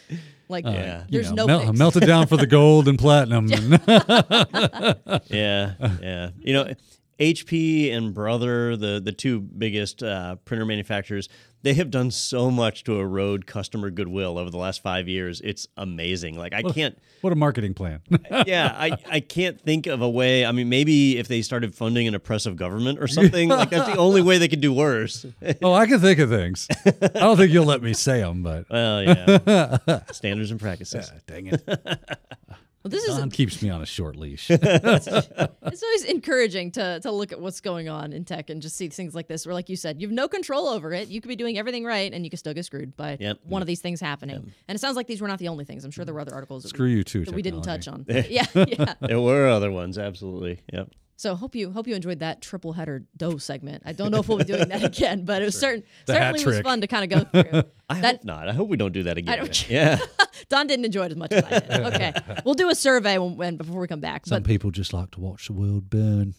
Like, Yeah. You there's know, no melt, fix. melt it down for the gold and platinum. [LAUGHS] [LAUGHS] Yeah, yeah. You know, HP and Brother, the the two biggest uh, printer manufacturers, they have done so much to erode customer goodwill over the last five years. It's amazing. Like I can't. what a marketing plan. [LAUGHS] yeah, I, I can't think of a way. I mean, maybe if they started funding an oppressive government or something, like that's the [LAUGHS] only way they could do worse. oh, I can think of things. I don't think you'll let me say them, but well, yeah. [LAUGHS] Standards and practices. Yeah, dang it. Well, this is keeps me on a short leash. [LAUGHS] [LAUGHS] it's always encouraging to to look at what's going on in tech and just see things like this where like you said you have no control over it you could be doing everything right and you can still get screwed by Yep. one of these things happening and it sounds like these were not the only things i'm sure there were other articles that, Screw we, you too. that we didn't touch on [LAUGHS] yeah yeah There were other ones, absolutely. Yep. So hope you hope you enjoyed that triple header dough segment i don't know if we'll be doing that [LAUGHS] again but it was certain The certainly was fun to kind of go through [LAUGHS] I That- hope not. I hope we don't do that again. don't- yeah. [LAUGHS] don didn't enjoy it as much as i did okay we'll do a survey when, when before we come back Some but people just like to watch the world burn.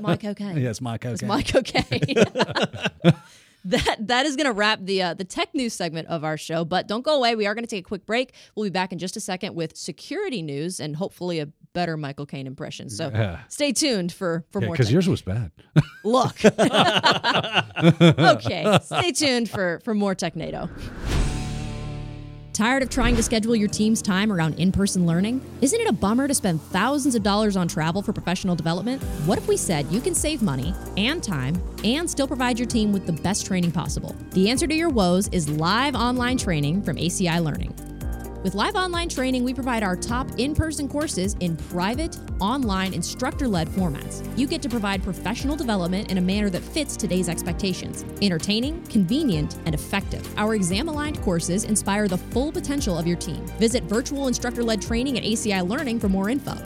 mike okay yes, Mike. Okay. Is Mike okay? that that is going to wrap the uh, the tech news segment of our show. But don't go away. We are going to take a quick break. We'll be back in just a second with security news and hopefully a better Michael Caine impression. So Yeah. stay tuned for for more. Because yours was bad. [LAUGHS] Look. [LAUGHS] okay. Stay tuned for for more Technado. Tired of trying to schedule your team's time around in person learning? Isn't it a bummer to spend thousands of dollars on travel for professional development? What if we said you can save money and time and still provide your team with the best training possible? The answer to your woes is live online training from ACI Learning. With live online training, we provide our top in person courses in private, online, instructor led formats. You get to provide professional development in a manner that fits today's expectations entertaining, convenient, and effective. Our exam aligned courses inspire the full potential of your team. Visit virtual instructor led training at ACI Learning for more info.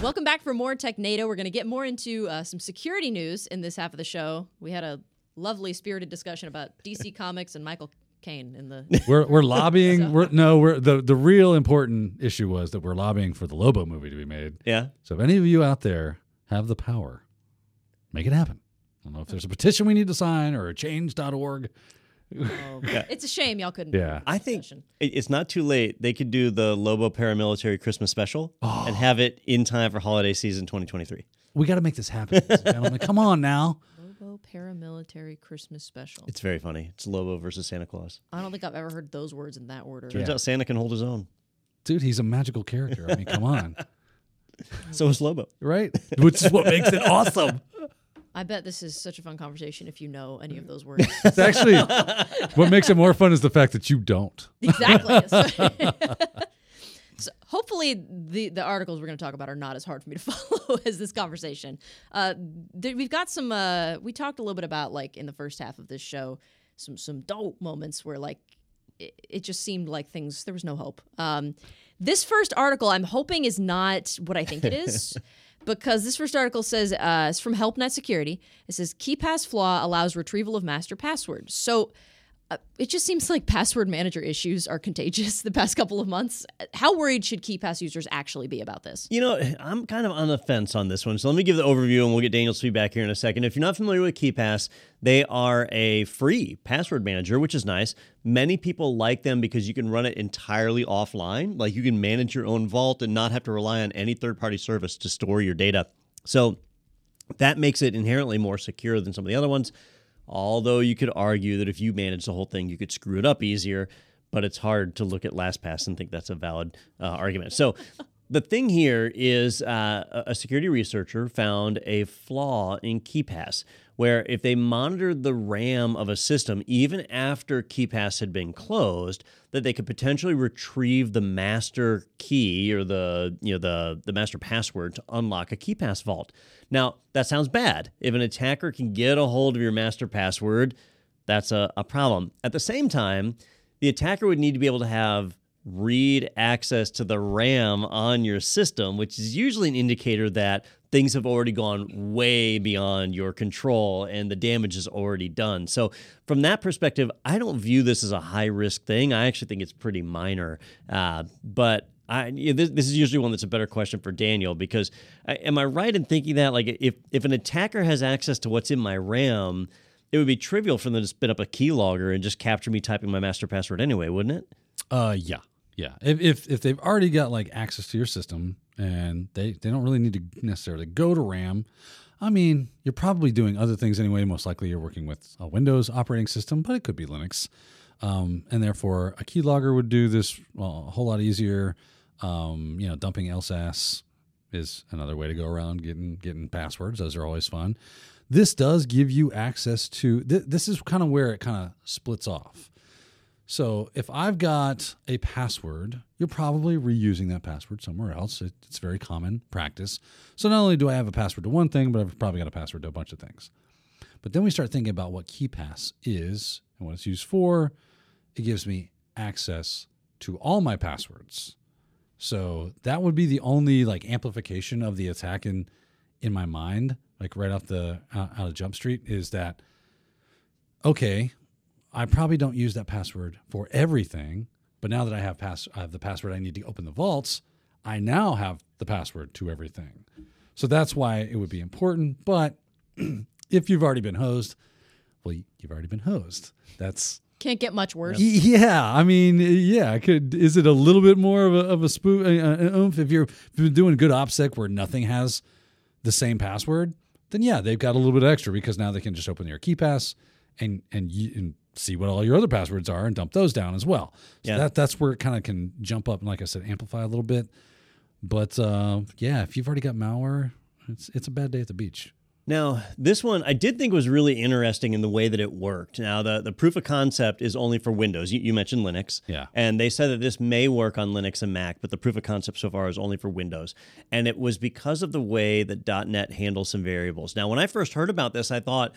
Welcome back for more Technado. We're going to get more into uh, some security news in this half of the show. We had a lovely spirited discussion about DC [LAUGHS] Comics and Michael Caine in the [LAUGHS] we're we're lobbying. [LAUGHS] We're no. We're the the real important issue was that we're lobbying for the Lobo movie to be made. Yeah. So if any of you out there have the power, make it happen. I don't know if there's a petition we need to sign or a change.org. Oh, yeah, It's a shame y'all couldn't. Yeah. I think Session. it's not too late. They could do the Lobo paramilitary Christmas special Oh. [GASPS] and have it in time for holiday season 2023. We got to make this happen, gentlemen. Come on now. Lobo paramilitary Christmas special. It's very funny. It's Lobo versus Santa Claus. I don't think I've ever heard those words in that order. Turns Yeah. out Santa can hold his own. Dude, he's a magical character. I mean, come on. [LAUGHS] So is Lobo. Right? Which is what makes it awesome. [LAUGHS] I bet this is such a fun conversation if you know any of those words. It's actually what makes it more fun is the fact that you don't. [LAUGHS] exactly. So hopefully the the articles we're going to talk about are not as hard for me to [LAUGHS] follow as this conversation. Uh, th- we've got some. Uh, we talked a little bit about like in the first half of this show some some dope moments where like it, it just seemed like things there was no hope. Um, this first article I'm hoping is not what I think it is. [LAUGHS] Because this first article says uh, it's from Help Net Security. It says KeePass flaw allows retrieval of master password. So uh, it just seems like password manager issues are contagious the past couple of months. How worried should KeePass users actually be about this? You know, I'm kind of on the fence on this one. So let me give the overview and we'll get Daniel's feedback here in a second. If you're not familiar with KeePass, they are a free password manager, which is nice. Many people like them because you can run it entirely offline. Like you can manage your own vault and not have to rely on any third party service to store your data. So that makes it inherently more secure than some of the other ones. Although you could argue that if you manage the whole thing, you could screw it up easier. But it's hard to look at LastPass and think that's a valid uh, argument. So the thing here is uh, a security researcher found a flaw in KeePass where if they monitored the RAM of a system even after KeePass had been closed, that they could potentially retrieve the master key or the you know the the master password to unlock a KeePass vault. Now that sounds bad. If an attacker can get a hold of your master password, that's a, a problem. At the same time, the attacker would need to be able to have read access to the RAM on your system, which is usually an indicator that things have already gone way beyond your control and the damage is already done. So, from that perspective, I don't view this as a high risk thing. I actually think it's pretty minor. Uh, but I, this, this, is usually one that's a better question for Daniel because I, am I right in thinking that like if if an attacker has access to what's in my RAM, it would be trivial for them to spin up a keylogger and just capture me typing my master password anyway, wouldn't it? Uh, yeah, yeah. If if if they've already got like access to your system and they they don't really need to necessarily go to RAM. I mean, you're probably doing other things anyway. Most likely, you're working with a Windows operating system, but it could be Linux, um, and therefore a keylogger would do this well, a whole lot easier. Um, you know, dumping LSASS is another way to go around getting getting passwords. Those are always fun. This does give you access to. Th- this is kind of where it kind of splits off. So if I've got a password, you're probably reusing that password somewhere else. It, it's very common practice. So not only do I have a password to one thing, but I've probably got a password to a bunch of things. But then we start thinking about what KeePass is and what it's used for. It gives me access to all my passwords. So that would be the only like amplification of the attack in in my mind, like right off the out, out of Jump Street, is that okay? I probably don't use that password for everything, but now that I have pass I have the password I need to open the vaults, I now have the password to everything. So that's why it would be important. But [CLEARS THROAT] if you've already been hosed, well, you've already been hosed. That's can't get much worse. Yeah, I mean, yeah. Could is it a little bit more of a of a spoof? Uh, oomph if you're, if you're doing good OPSEC where nothing has the same password? Then yeah, they've got a little bit extra because now they can just open your KeePass and and, and see what all your other passwords are and dump those down as well. So Yeah. that that's where it kind of can jump up and like I said, amplify a little bit. But uh, yeah, if you've already got malware, it's it's a bad day at the beach. Now, this one I did think was really interesting in the way that it worked. Now, the, the proof of concept is only for Windows. You, you mentioned Linux. Yeah. And they said that this may work on Linux and Mac, but the proof of concept so far is only for Windows. And it was because of the way that .NET handles some variables. Now, when I first heard about this, I thought,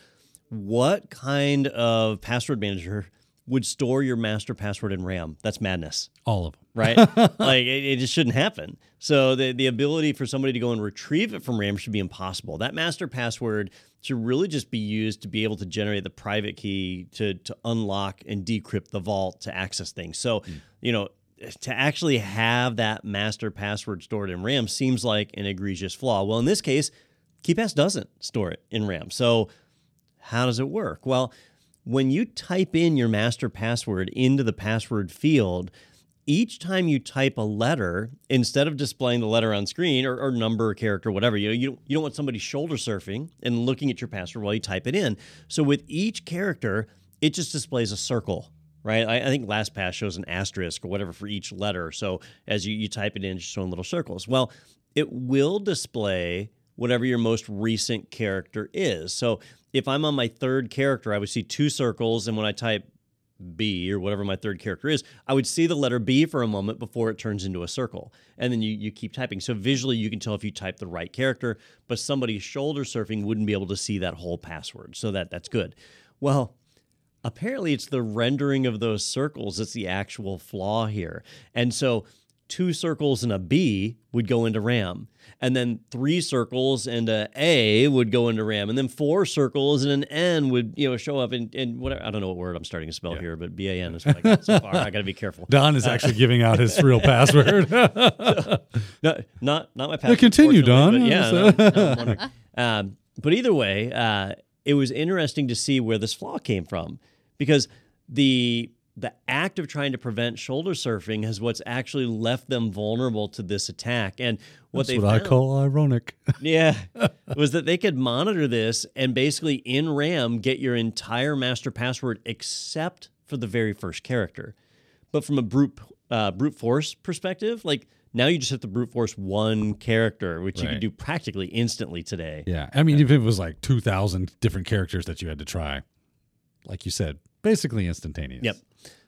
what kind of password manager would store your master password in RAM? That's madness All of them. right? [LAUGHS] like it, it just shouldn't happen. So the the ability for somebody to go and retrieve it from RAM should be impossible. That master password should really just be used to be able to generate the private key to to unlock and decrypt the vault to access things. So, hmm. you know, to actually have that master password stored in RAM seems like an egregious flaw. Well, in this case, KeePass doesn't store it in RAM. So, how does it work? Well, when you type in your master password into the password field, each time you type a letter, instead of displaying the letter on screen or, or number or character, whatever, you you don't, you don't want somebody shoulder surfing and looking at your password while you type it in. So with each character, it just displays a circle, right? I, I think LastPass shows an asterisk or whatever for each letter. So as you, you type it in, it's showing little circles. Well, it will display whatever your most recent character is. So if I'm on my third character, I would see two circles, and when I type B or whatever my third character is, I would see the letter B for a moment before it turns into a circle. And then you, you keep typing. So visually, you can tell if you type the right character, but somebody shoulder surfing wouldn't be able to see that whole password. So that that's good. Well, apparently it's the rendering of those circles that's the actual flaw here. And so two circles and a B would go into RAM. And then three circles and a A would go into RAM. And then four circles and an N would, you know, show up in, in whatever. I don't know what word I'm starting to spell here, but B A N is what I got so far. I got to be careful. [LAUGHS] Don is actually [LAUGHS] giving out his real password. [LAUGHS] No, not not my password. continue, Don. but yeah, no, no, um, but either way, uh, it was interesting to see where this flaw came from because the the act of trying to prevent shoulder surfing is what's actually left them vulnerable to this attack. And what That's they what I call ironic. [LAUGHS] yeah, was that they could monitor this and basically in RAM get your entire master password except for the very first character. But from a brute uh, brute force perspective, like now you just have to brute force one character, which you Right. can do practically instantly today. Yeah. I mean, if it was like 2,000 different characters that you had to try, like you said, basically instantaneous. Yep.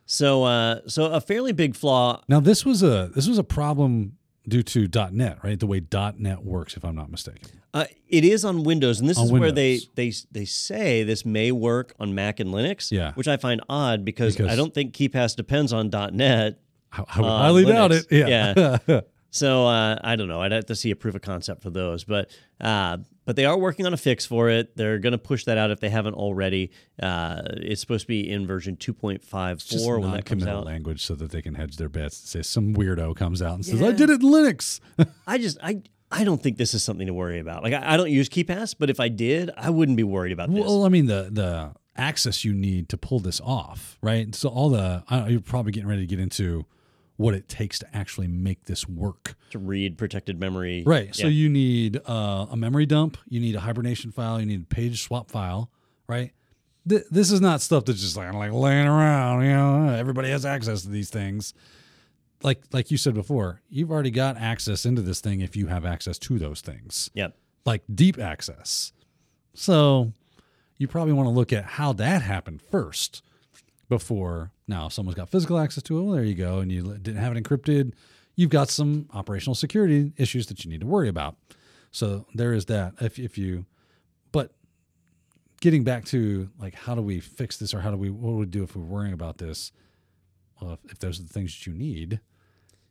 So, uh, so a fairly big flaw. Now this was a this was a problem due to .NET, right? The way .NET works, if I'm not mistaken. Uh, it is on Windows, and this On is where they they they say this may work on Mac and Linux. Yeah. which I find odd because, Because- I don't think KeePass depends on .NET. I, I would highly doubt it. Yeah. [LAUGHS] So uh, I don't know. I'd have to see a proof of concept for those, but uh, but they are working on a fix for it. They're going to push that out if they haven't already. Uh, it's supposed to be in version 2.54 when that comes out. language so that they can hedge their bets. Say some weirdo comes out and says, Yeah. "I did it in Linux." [LAUGHS] I just I I don't think this is something to worry about. Like I, I don't use KeePass, but if I did, I wouldn't be worried about this. well, I mean the the access you need to pull this off, right? So all the I, you're probably getting ready to get into what it takes to actually make this work. to read protected memory, Right. So you need uh, a memory dump, you need a hibernation file, you need a page swap file, right? Th- this is not stuff that's just like like laying around. You know, everybody has access to these things. Like like you said before, you've already got access into this thing if you have access to those things, Yep. like deep access. So you probably want to look at how that happened first before now if someone's got physical access to it well there you go and you didn't have it encrypted you've got some operational security issues that you need to worry about. So there is that if, if you but getting back to like how do we fix this or how do we what do we do if we're worrying about this? Well if, if those are the things that you need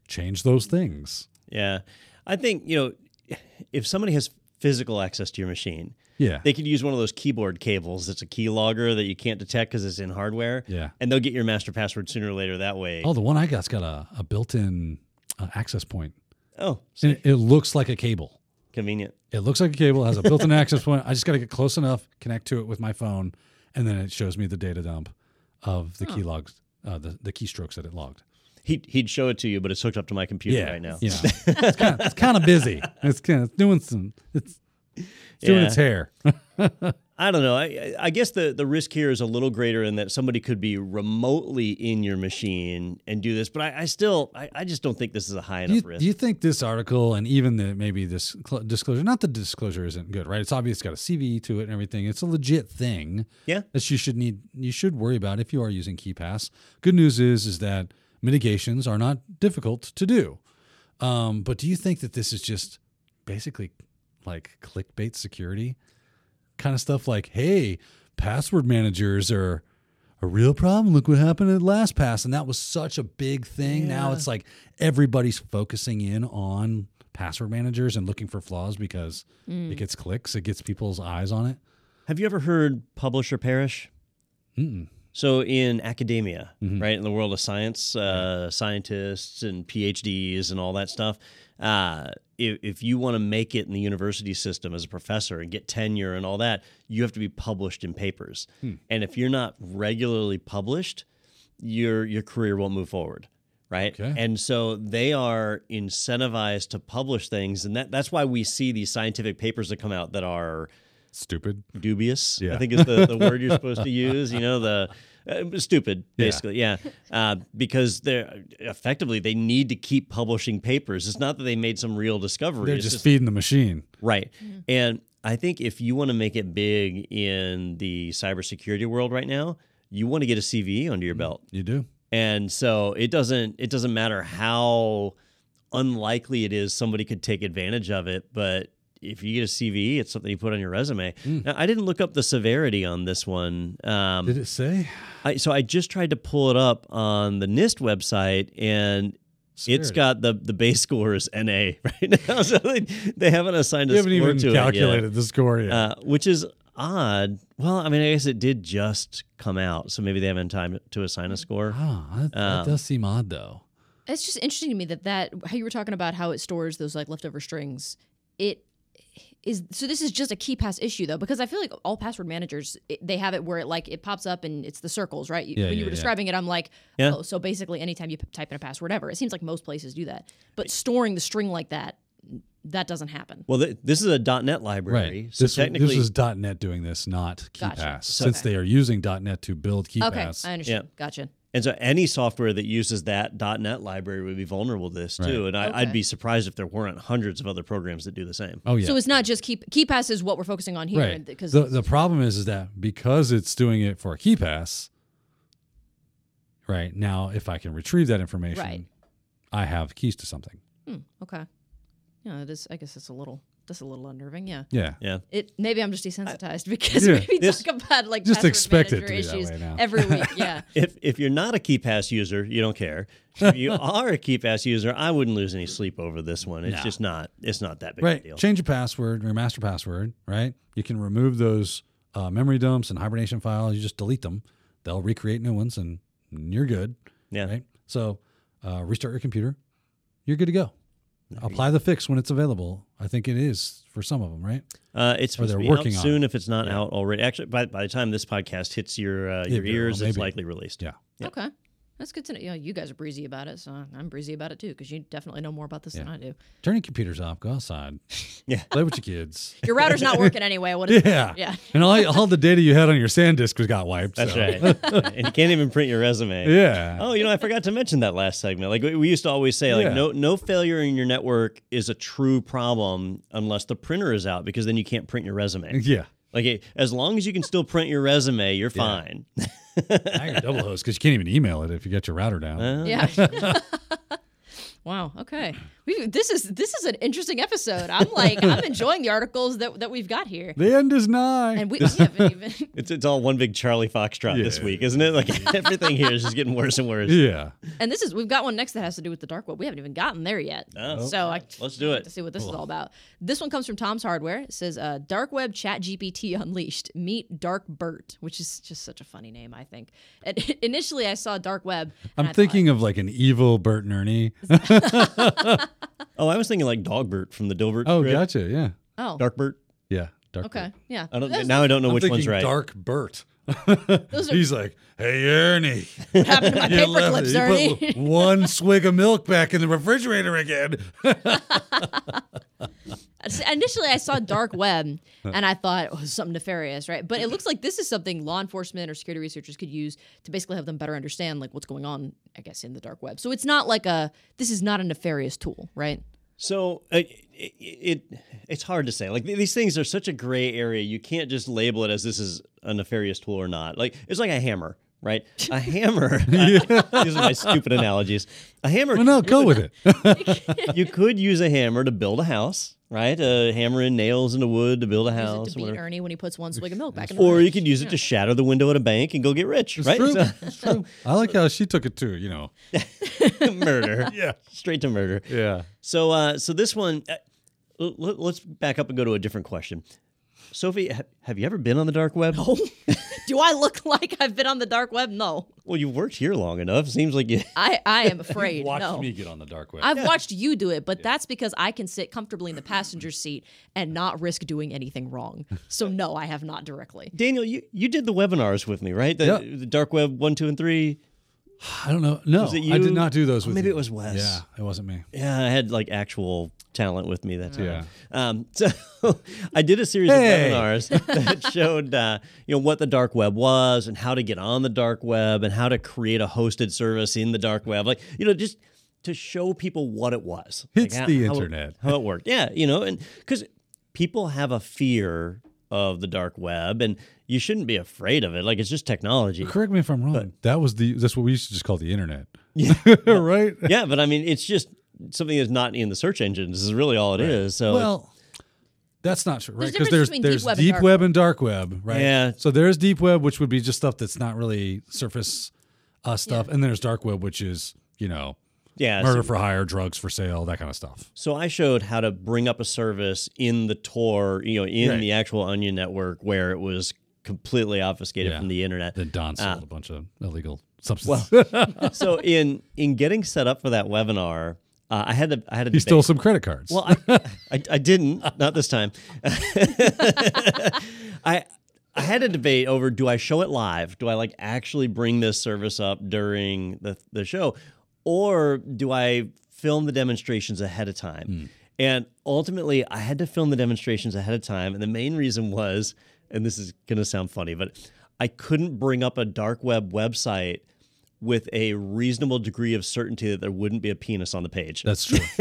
change those things. Yeah. I think, you know, if somebody has physical access to your machine, yeah they could use one of those keyboard cables that's a keylogger that you can't detect because it's in hardware. yeah And they'll get your master password sooner or later that way. oh the one i got's got a, a built-in uh, access point Oh, and it, it looks like a cable convenient. It looks like a cable, has a built-in [LAUGHS] access point. I just got to get close enough, connect to it with my phone, and then it shows me the data dump of the key logs, uh, the, the keystrokes that it logged. He'd, he'd show it to you, but it's hooked up to my computer right now. Yeah, [LAUGHS] it's kind of it's kind of busy. It's kind of doing some. It's, it's doing Yeah. its hair. [LAUGHS] I don't know. I, I- guess the, the risk here is a little greater in that somebody could be remotely in your machine and do this, but I, I still, I, I just don't think this is a high enough you, risk. do you think this article and even the maybe this cl- disclosure? Not the disclosure isn't good, right? It's obvious. It's got a CVE to it and everything. It's a legit thing. Yeah. that you should need. You should worry about if you are using KeePass. Good news is is that mitigations are not difficult to do. Um, but do you think that this is just basically like clickbait security kind of stuff? Like, hey, password managers are a real problem. Look what happened at LastPass, and that was such a big thing. Now it's like everybody's focusing in on password managers and looking for flaws because it gets clicks, it gets people's eyes on it. Have you ever heard publish or perish? Mm-mm. So in academia, Mhm. right, in the world of science, uh, scientists and PhDs and all that stuff, uh, if, if you want to make it in the university system as a professor and get tenure and all that, you have to be published in papers. Hmm. And if you're not regularly published, your your career won't move forward. Right. Okay. And so they are incentivized to publish things. And that, that's why we see these scientific papers that come out that are Stupid. dubious. Yeah. I think is the, the [LAUGHS] word you're supposed to use. You know, the uh, stupid, basically. Yeah, uh, because they're effectively they need to keep publishing papers. It's not that they made some real discovery. They're it's just feeding the machine. right. And I think if you want to make it big in the cybersecurity world right now, you want to get a CVE under your belt. You do. And so it doesn't it doesn't matter how unlikely it is somebody could take advantage of it, but if you get a CV, it's something you put on your resume. Now, I didn't look up the severity on this one. Um, Did it say? I, so I just tried to pull it up on the NIST website, and it's got the the base score is NA [LAUGHS] right now, so they, they haven't assigned a You haven't score even to calculated it the score yet. yet, uh, which is odd. Well, I mean, I guess it did just come out, so maybe they haven't time to assign a score. oh, that, that um, does seem odd though. It's just interesting to me that that how you were talking about how it stores those like leftover strings. It is so this is just a KeePass issue though because I feel like all password managers it, they have it where it like it pops up and it's the circles right. You, Yeah, when you yeah, were yeah. describing it, I'm like, Yeah. oh, so basically anytime you p- type in a password ever, it seems like most places do that. But storing the string like that, that doesn't happen. Well, th- this is a .NET library, Right. so this, technically, this is .NET doing this, not Gotcha. KeePass. So- Since Okay. they are using .NET to build Okay, KeePass. I understand. Gotcha. And so any software that uses that .NET library would be vulnerable to this too. Right. And I, Okay. I'd be surprised if there weren't hundreds of other programs that do the same. oh yeah. So it's not just keep KeePass is what we're focusing on here right. because the the problem is is that because it's doing it for a KeePass, right now if I can retrieve that information, Right. I have keys to something. Hmm, okay. Yeah, it is. I guess it's a little. That's a little unnerving. Yeah. Yeah. Yeah. It maybe I'm just desensitized because Yeah. [LAUGHS] we This- talk about like Just password expect it to manager be that issues way now. every week. Yeah. [LAUGHS] If if you're not a KeePass user, you don't care. If you [LAUGHS] are a KeePass user, I wouldn't lose any sleep over this one. It's No. just not. It's not that big Right. a deal. Change your password or master password, right? You can remove those uh, memory dumps and hibernation files. You just delete them. They'll recreate new ones and you're good. Yeah. Right. So uh, restart your computer. You're good to go. Apply the fix when it's available. I think it is for some of them, right? Uh, it's Or supposed to they're be working out on soon if it's not out already. Actually, by, by the time this podcast hits your uh, your Yeah, ears, well, it's likely released. Yeah. Yeah. Okay. That's good to know. Yeah, you guys are breezy about it, so I'm breezy about it too because you definitely know more about this than I do. Turn your computers off. Go outside. [LAUGHS] Yeah. Play with your kids. Your router's not working anyway. What [LAUGHS] is Yeah. Yeah. And all, all the data you had on your SanDisk was got wiped. That's so- right. and you can't even print your resume. Yeah. Oh, you know, I forgot to mention that last segment. Like we, we used to always say, like Yeah. no no failure in your network is a true problem unless the printer is out, because then you can't print your resume. Yeah. Like it- as long as you can still print your resume, you're fine. [LAUGHS] [LAUGHS] Now you're double host because you can't even email it if you get your router down. Uh, Yeah. [LAUGHS] [LAUGHS] wow. Okay. We this is this is an interesting episode. I'm like I'm [LAUGHS] enjoying the articles that that we've got here, the end is nigh. and we, we [LAUGHS] haven't even. [LAUGHS] It's it's all one big Charlie Foxtrot this week, isn't it? Like everything here is just getting worse and worse. yeah. And this is we've got one next that has to do with the dark web. We haven't even gotten there yet. Oh. so I Let's do it. to see what this is all about. This one comes from Tom's Hardware. It says uh, Dark Web ChatGPT Unleashed. Meet DarkBERT, which is just such a funny name, I think. And initially, I saw Dark Web. I'm I thought, thinking of like an evil Bert and Ernie. [LAUGHS] Oh, I was thinking like Dogbert from the Dilbert. oh, strip. gotcha. Yeah. oh, DarkBERT. Yeah. Dark okay, Bert. yeah. I don't. Those- now I don't know I'm which one's right. DarkBERT. [LAUGHS] Those are- He's like, hey, Ernie. What happened to my [LAUGHS] You paper left- clips, you Ernie? put one [LAUGHS] swig of milk back in the refrigerator again. Initially, I saw dark web and I thought oh, it was something nefarious, right? But it looks like this is something law enforcement or security researchers could use to basically have them better understand like what's going on, I guess, in the dark web. So it's not like a this is not a nefarious tool, right? So uh, it, it it's hard to say. Like these things are such a gray area. You can't just label it as this is a nefarious tool or not. Like it's like a hammer, right? A [LAUGHS] hammer. [LAUGHS] these are my stupid analogies. A hammer. well, no, go with it. [LAUGHS] you could use a hammer to build a house, right? A hammer in nails into wood to build a Use house. it to beat whatever. Ernie when he puts one swig of milk back in the Or you fridge. could use it to shatter the window at a bank and go get rich, It's right? true. So- It's true. I like how she took it too, you know. [LAUGHS] murder. [LAUGHS] Yeah. Straight to murder. Yeah. So, uh, so this one, uh, l- l- let's back up and go to a different question. Sophie, ha- have you ever been on the dark web? Oh, [LAUGHS] do I look [LAUGHS] like I've been on the dark web? No, Well, you've worked here long enough. Seems like you. I, I am [LAUGHS] afraid. Watch no. me get on the dark web. I've watched you do it, but that's because I can sit comfortably in the passenger seat and not risk doing anything wrong. So [LAUGHS] no, I have not directly. Daniel, you, you did the webinars with me, right? The, Yeah. the dark web one, two, and three. I don't know. No, Was it I did not do those Oh, with maybe you. it was Wes. Yeah, it wasn't me. Yeah, I had like actual talent with me that time. Yeah. Um, [LAUGHS] so I did a series Hey. of webinars that [LAUGHS] showed, uh, you know, what the dark web was and how to get on the dark web and how to create a hosted service in the dark web. Like, you know, just to show people what it was. Like, It's how- the how it- internet. How it worked. Yeah, you know, and because people have a fear of the dark web and you shouldn't be afraid of it. Like, it's just technology. Correct me if I'm wrong. but, that was the that's what we used to just call the internet. Yeah. [LAUGHS] right? yeah, but I mean, it's just something that's not in the search engines is really all it is. So Well, that's not true, right? Because difference there's between deep there's web and deep dark web and dark web, right? Yeah. So there's deep web, which would be just stuff that's not really surface uh, stuff, and there's dark web, which is you know Yeah, murder so- for hire, drugs for sale, that kind of stuff. So I showed how to bring up a service in the Tor, you know, in Right. the actual Onion network where it was completely obfuscated Yeah. from the internet. Then Don Ah. sold a bunch of illegal substances. [LAUGHS] so in in getting set up for that webinar, uh, I had to I had to he debate- stole some credit cards. Well, I, [LAUGHS] I, I didn't. Not this time. [LAUGHS] I I had a debate over do I show it live? Do I like actually bring this service up during the the show, or do I film the demonstrations ahead of time? And ultimately, I had to film the demonstrations ahead of time, and the main reason was, and this is going to sound funny, but I couldn't bring up a dark web website with a reasonable degree of certainty that there wouldn't be a penis on the page. That's true. [LAUGHS]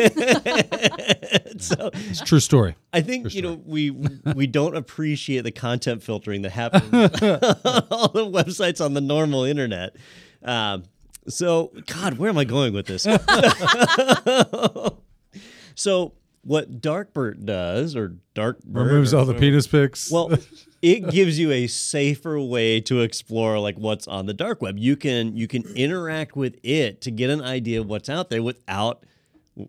so It's a true story. I think you know we we don't appreciate the content filtering that happens [LAUGHS] on all the websites on the normal internet. Um, so, God, where am I going with this? [LAUGHS] so, what DarkBERT does, or DarkBERT, Removes or all the penis pics. well, it gives you a safer way to explore like what's on the dark web. You can you can interact with it to get an idea of what's out there without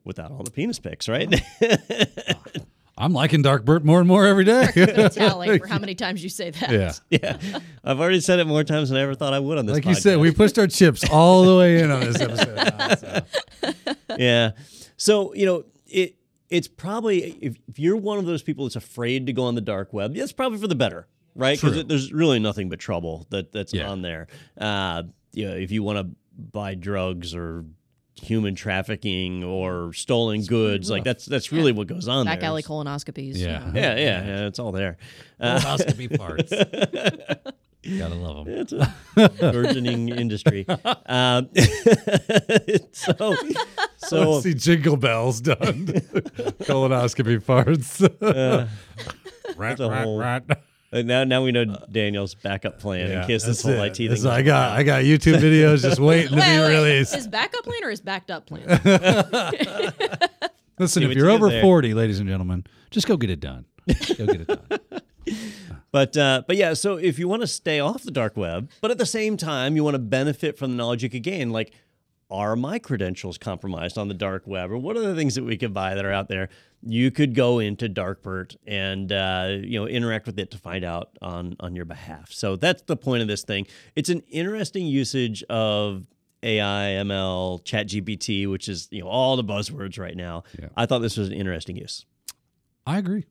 without all the penis pics, right? [LAUGHS] I'm liking DarkBERT more and more every day. [LAUGHS] [LAUGHS] Tally for how many times you say that. yeah. yeah, I've already said it more times than I ever thought I would on this. Like you said, we pushed our chips all the way in on this episode. Don, so. yeah. So you know it. It's probably if, if you're one of those people that's afraid to go on the dark web, that's probably for the better, right? Because there's really nothing but trouble that that's Yeah. on there. Uh, you know, if you want to buy drugs or human trafficking or stolen goods, like that's that's really what goes on Back there. alley colonoscopies. you Yeah. know. Yeah, yeah, yeah, it's all there. Uh, Colonoscopy parts. [LAUGHS] Gotta love them. it's a [LAUGHS] burgeoning industry. Um, [LAUGHS] [LAUGHS] so, so Let's see jingle bells done. Colonoscopy parts. rat, rat, whole- rat. Uh, now, now we know Daniel's backup plan in case this whole it. IT thing. I got I got YouTube videos just waiting to Wait, be wait, released. Is backup plan or is backed up plan? Listen, if you you're did over there. 40, ladies and gentlemen, just go get it done. Go get it done. But uh, but yeah, so if you want to stay off the dark web, but at the same time you want to benefit from the knowledge you could gain, like are my credentials compromised on the dark web, or what are the things that we could buy that are out there? You could go into DarkBERT and uh, you know interact with it to find out on on your behalf. So that's the point of this thing. It's an interesting usage of AI, ML, ChatGPT, which is you know all the buzzwords right now. Yeah. I thought this was an interesting use. I agree.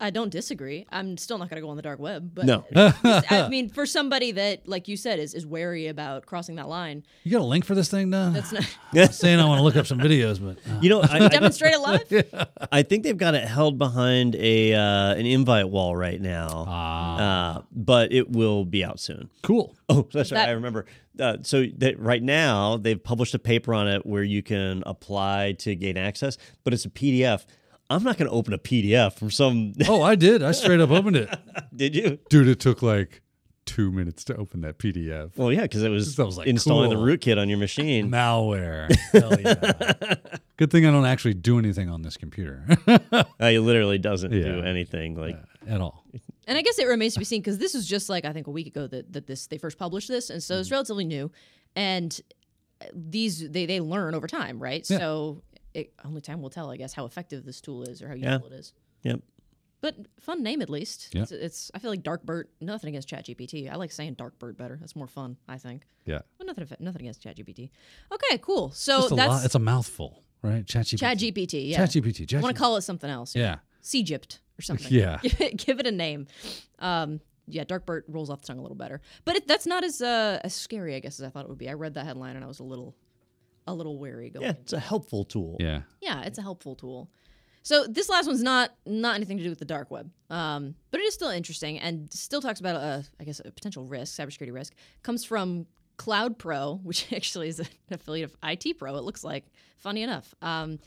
I don't disagree. I'm still not going to go on the dark web, but No. [LAUGHS] I [LAUGHS] mean, for somebody that, like you said, is is wary about crossing that line, You got a link for this thing, Don? that's not [LAUGHS] I'm saying I want to look up some videos, but uh, You know, I, I, demonstrate it live. I think they've got it held behind a uh, an invite wall right now, Ah. uh, but it will be out soon. cool. Oh, that's right. That- I remember. Uh, so that right now they've published a paper on it where you can apply to gain access, but it's a PDF. I'm not going to open a PDF from some. [LAUGHS] Oh, I did. I straight up opened it. [LAUGHS] Did you? Dude, it took like two minutes to open that PDF. Well, yeah, because it was, was, like, installing cool. the rootkit on your machine. Malware. [LAUGHS] Hell yeah. Good thing I don't actually do anything on this computer Uh, it literally doesn't do anything. Like, at all. And I guess it remains to be seen because this was just like I think a week ago that, that this they first published this, and so Mm-hmm. it's relatively new. And these they they learn over time, right? Yeah. So it, only time will tell, I guess, how effective this tool is or how Yeah. useful it is. yep. But fun name at least. Yeah. It's, it's I feel like DarkBERT. Nothing against ChatGPT. I like saying DarkBERT better. That's more fun. I think. Yeah. But nothing nothing against ChatGPT. Okay, cool. So Just a that's lot. It's a mouthful, right? ChatGPT. ChatGPT. Yeah. ChatGPT. I want to call it something else. Yeah. Seagypt or something. [LAUGHS] Yeah. give, [LAUGHS] it, give it a name. Um, yeah, DarkBERT rolls off the tongue a little better, but it, that's not as uh, as scary, I guess, as I thought it would be. I read that headline and I was a little a little wary going. Yeah, it's a helpful tool. Yeah. Yeah, it's a helpful tool. So this last one's not not anything to do with the dark web, um, but it is still interesting and still talks about a I guess a potential risk, cybersecurity risk. Comes from Cloud Pro, [LAUGHS] which actually is an affiliate of IT Pro. It looks like, funny enough, um,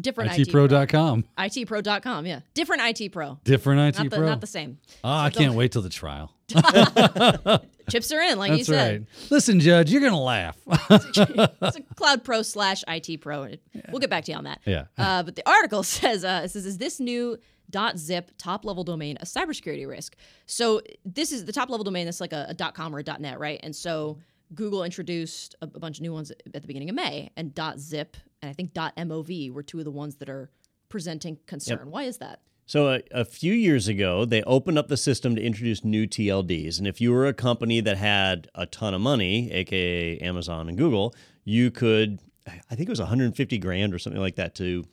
different IT Pro. ITPro.com. ITPro.com, yeah, different IT Pro, Different IT not the Pro. not the same. oh, I can't wait till the trial. [LAUGHS] Chips are in, like you said. right. Listen, Judge, you're going to laugh. [LAUGHS] it's a Cloud Pro slash IT Pro. We'll get back to you on that. Yeah. Uh, but the article [LAUGHS] says, uh, it says, is this new .zip top level domain a cybersecurity risk? So this is the top level domain that's like a, a .com or a .dot .net, right? And so Google introduced a, a bunch of new ones at the beginning of May, and .zip and I think .mov were two of the ones that are presenting concern. Why is that? So a, a, few years ago, they opened up the system to introduce new TLDs, and if you were a company that had a ton of money, aka Amazon and Google, you could, I think it was 150 grand or something like that, to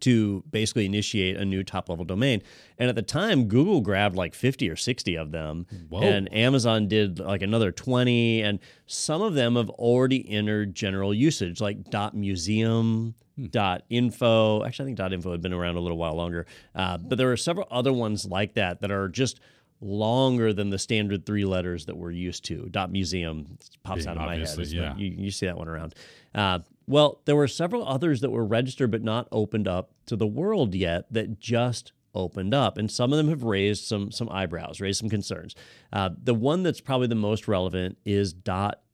to basically initiate a new top level domain. And at the time, Google grabbed like 50 or 60 of them, Whoa. and Amazon did like another 20. And some of them have already entered general usage, like .museum, .info. Actually, I think .info had been around a little while longer. Uh, but there are several other ones like that that are just longer than the standard three letters that we're used to. Dot museum pops Big, out of my head. yeah. You, you see that one around. Uh, well, there were several others that were registered but not opened up to the world yet that just opened up, and some of them have raised some some eyebrows, raised some concerns. Uh, the one that's probably the most relevant is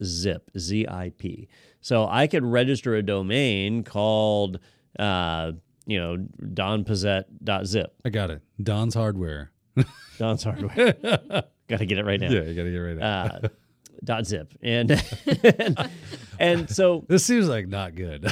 .zip, Z-I-P. So I could register a domain called, uh, you know, donpezet.zip. I got it. Don's Hardware. Don's Hardware. [LAUGHS] Got to get it right now. Yeah, you got to get it right now. Uh, dot zip and, [LAUGHS] and and so this seems like not good.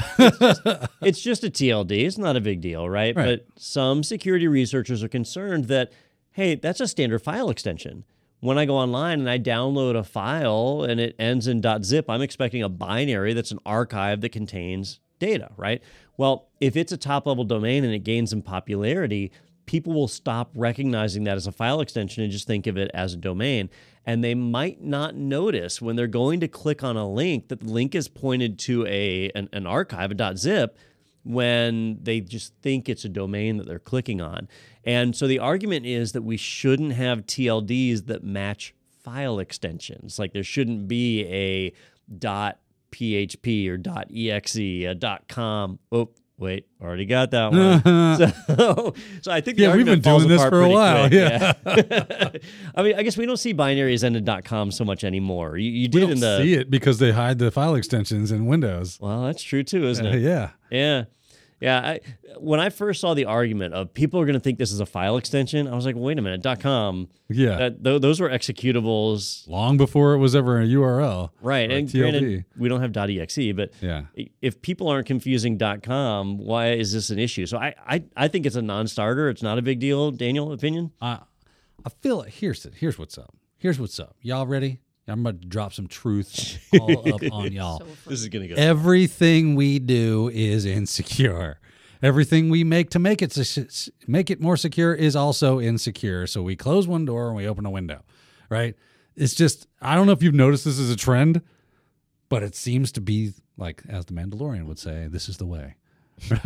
it's just a TLD. It's not a big deal, right? Right. But some security researchers are concerned that, hey, that's a standard file extension. When I go online and I download a file and it ends in dot .zip, I'm expecting a binary that's an archive that contains data, right? Well, if it's a top level domain and it gains in popularity, people will stop recognizing that as a file extension and just think of it as a domain. And they might not notice when they're going to click on a link that the link is pointed to a an, an archive, a .zip, when they just think it's a domain that they're clicking on. And so the argument is that we shouldn't have TLDs that match file extensions. Like there shouldn't be a .php or .exe, a .com. Oh, wait, already got that one. [LAUGHS] so, so I think the Yeah, we've been doing this for a while, quick, yeah. [LAUGHS] I mean, I guess we don't see binaries end in .com so much anymore. You, you did don't in the see it because they hide the file extensions in Windows. well, that's true too, isn't Uh, it? [LAUGHS] yeah. Yeah. Yeah. I, when I first saw the argument of people are going to think this is a file extension, I was like, wait a minute, .com. Yeah. That, th- those were executables. Long before it was ever a URL. Right. And TLD. granted, we don't have .exe, but Yeah. if people aren't confusing .com, why is this an issue? So I, I, I think it's a non-starter. It's not a big deal. Daniel, opinion? I I feel like here's it. Here's what's up. Here's what's up. Y'all ready? I'm about to drop some truth [LAUGHS] all up on y'all. So This is going to go. Everything we do is insecure. Everything we make to make it make it more secure is also insecure. So we close one door and we open a window, right? It's just I don't know if you've noticed this is a trend, but it seems to be like as the Mandalorian would say, this is the way. [LAUGHS]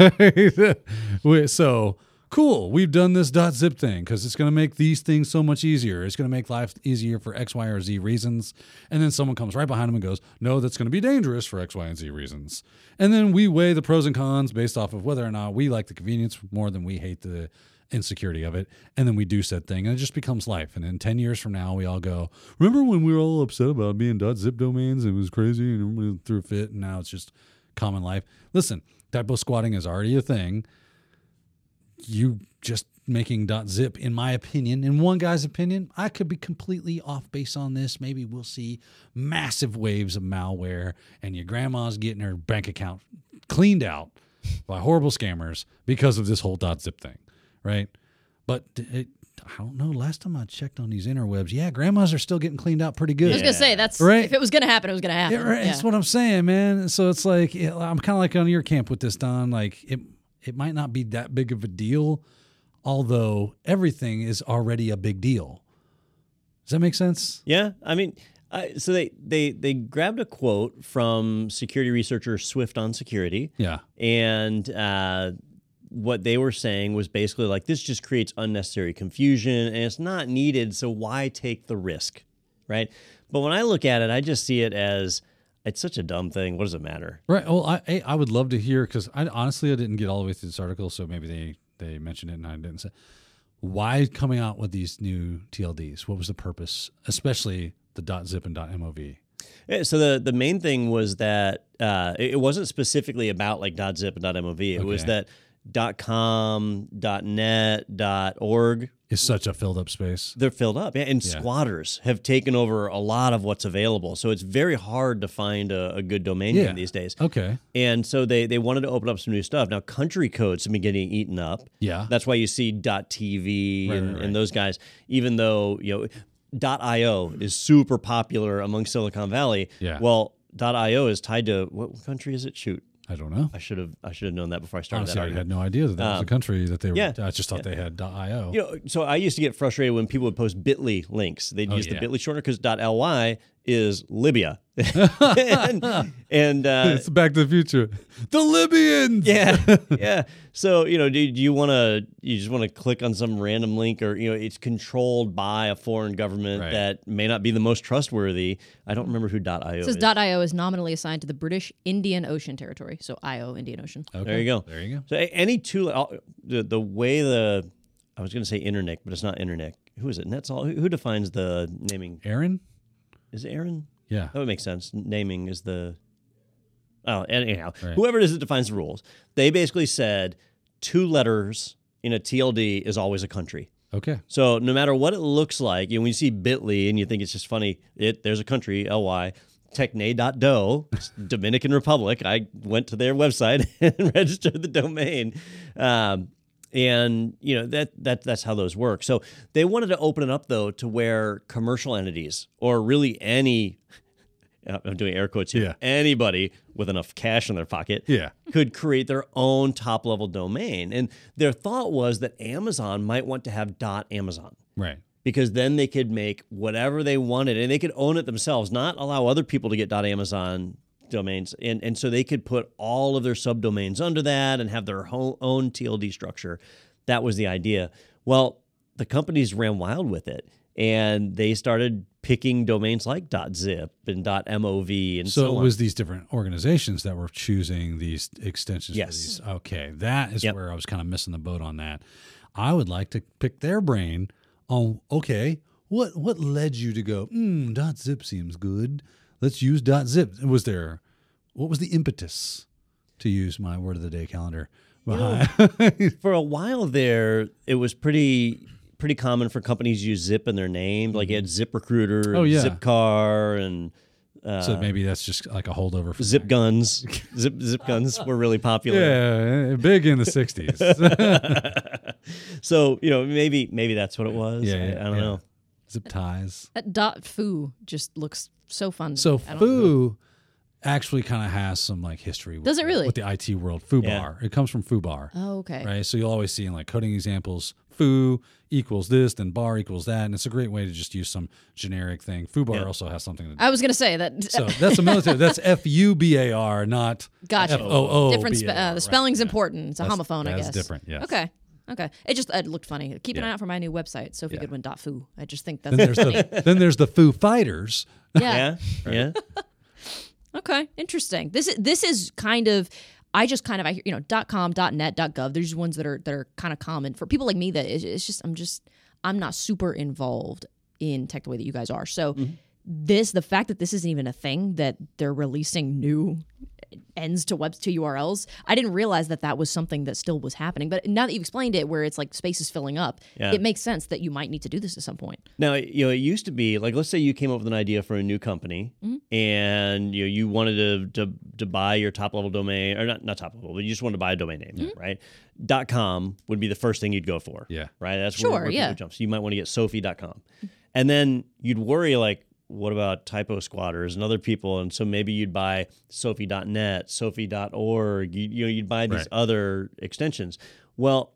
Right? [LAUGHS] So cool. We've done this dot .zip thing because it's going to make these things so much easier. It's going to make life easier for X, Y, or Z reasons. And then someone comes right behind them and goes, "No, that's going to be dangerous for X, Y, and Z reasons." And then we weigh the pros and cons based off of whether or not we like the convenience more than we hate the insecurity of it. And then we do said thing, and it just becomes life. And then ten years from now, we all go, "Remember when we were all upset about being dot .zip domains? It was crazy, and everybody threw a fit, and now it's just common life." Listen, typo squatting is already a thing you just making dot .zip in my opinion in one guy's opinion I could be completely off base on this maybe we'll see massive waves of malware and your grandma's getting her bank account cleaned out by horrible scammers because of this whole dot .zip thing right but it, I don't know last time I checked on these interwebs yeah grandmas are still getting cleaned out pretty good. I was gonna say that's Right. if it was gonna happen, it was gonna happen. yeah, right. Yeah. That's what I'm saying, man. So it's like I'm kind of like on your camp with this, Don. Like it, it might not be that big of a deal, although everything is already a big deal. Does that make sense? Yeah, I mean, I, so they they they grabbed a quote from security researcher SwiftOnSecurity, Yeah. and uh, what they were saying was basically like this just creates unnecessary confusion and it's not needed. So why take the risk, right? But when I look at it, I just see it as it's such a dumb thing. What does it matter? Right. Well, I I- would love to hear because I honestly I didn't get all the way through this article, so maybe they they mentioned it and I didn't say. Why coming out with these new TLDs? What was the purpose, especially the .zip and .mov? Yeah, so the the main thing was that uh, it wasn't specifically about like .zip and .mov. It was Okay. That .com, dot .net, dot .org, Is such a filled up space. they're filled up. And Yeah. squatters have taken over a lot of what's available. So it's very hard to find a, a good domain Yeah. name these days. Okay. And so they, they wanted to open up some new stuff. Now, country codes have been getting eaten up. Yeah. That's why you see dot .tv Right, and, right. and those guys, even though, you know, dot .io is super popular among Silicon Valley. Yeah. Well, dot .io is tied to what country is it? Shoot. I don't know. I should have I should have known that before I started Honestly, that I had no idea that that was a Um, country that they were. yeah. I just thought they had .io. You know, so I used to get frustrated when people would post Bitly links. They'd Oh, use yeah. the Bitly shortener because .ly is Libya, [LAUGHS] and, and uh, it's Back to the Future. The Libyans. yeah, [LAUGHS] yeah. So you know, do, do you want to? You just want to click on some random link, or you know, it's controlled by a foreign government Right. that may not be the most trustworthy. I don't remember who .io It is. says .io is nominally assigned to the British Indian Ocean Territory, so IO Indian Ocean. Okay. There you go. There you go. So any tool, uh, the the way the I was going to say internet, but it's not internet. Who is it? That's all. Who, who defines the naming? Aaron. Is it Aaron? Yeah. That would make sense. Naming is the. Oh, anyhow, Right. whoever it is that defines the rules, they basically said two letters in a TLD is always a country. Okay. So no matter what it looks like, you know, when you see Bitly and you think it's just funny, it there's a country, ly. Techne.do, Dominican Republic. I went to their website [LAUGHS] and registered the domain. Um, and you know that that that's how those work. So they wanted to open it up though to where commercial entities or really any [LAUGHS] I'm doing air quotes here. Yeah. Anybody with enough cash in their pocket Yeah. could create their own top level domain. And their thought was that Amazon might want to have dot .amazon Right. because then they could make whatever they wanted and they could own it themselves, not allow other people to get dot .amazon domains. And and so they could put all of their subdomains under that and have their own TLD structure. That was the idea. Well, the companies ran wild with it and they started picking domains like .zip and .mov and So, so, it on. was these different organizations that were choosing these extensions Yes. these. Okay, that is Yep. where I was kind of missing the boat on that. I would like to pick their brain on okay, what what led you to go, dot zip seems good. Let's use dot zip. Was there what was the impetus to use my word of the day calendar? behind- [LAUGHS] for a while there, it was pretty pretty common for companies to use Zip in their name. Like you had ZipRecruiter, Oh, and yeah. Zipcar, and uh, so maybe that's just like a holdover from Zip Guns. [LAUGHS] Zip Zip Guns were really popular. Yeah, big in the '60s. [LAUGHS] So you know maybe maybe that's what it was. Yeah, I, I don't yeah. know. Zip ties. That dot foo just looks so fun. So me. I don't- foo actually kind of has some like history. With Does it really? With the IT world, foo Yeah. bar. It comes from foo bar, Oh, okay. right? So you'll always see in like coding examples, foo equals this, then bar equals that, and it's a great way to just use some generic thing. Foo bar Yeah. also has something. To, do. I was gonna say that. [LAUGHS] so that's a military. That's [LAUGHS] F U B A R, not Gotcha. F O O. different. Spe- B A R, uh, the spelling's yeah. important. It's a That's- homophone, I that's guess. different, Yeah. Okay. Okay. It just it looked funny. Keep an Yeah. eye out for my new website, Yeah. sophiegoodwin.foo. I just think that's Then there's funny. the then there's the Foo Fighters. yeah. Yeah, yeah. [LAUGHS] Okay, interesting. This is this is kind of I just kind of I hear you know dot com dot net dot gov. There's ones that are that are kind of common for people like me. That it's, it's just I'm just I'm not super involved in tech the way that you guys are. So mm-hmm. This the fact that this isn't even a thing that they're releasing new ends to web to URLs. I didn't realize that that was something that still was happening. But now that you've explained it, where it's like space is filling up, Yeah. it makes sense that you might need to do this at some point. Now, you know, it used to be like, let's say you came up with an idea for a new company, Mm-hmm. and you know, you wanted to, to to buy your top level domain, or not not top level, but you just wanted to buy a domain name, Mm-hmm. right? Dot com would be the first thing you'd go for, Yeah. right? That's Sure, where, where yeah. people jump. So you might want to get Sophie.com, and then you'd worry like, what about typo squatters and other people? And so maybe you'd buy Sophie.net, Sophie.org. You, you know, you'd buy these Right. other extensions. Well,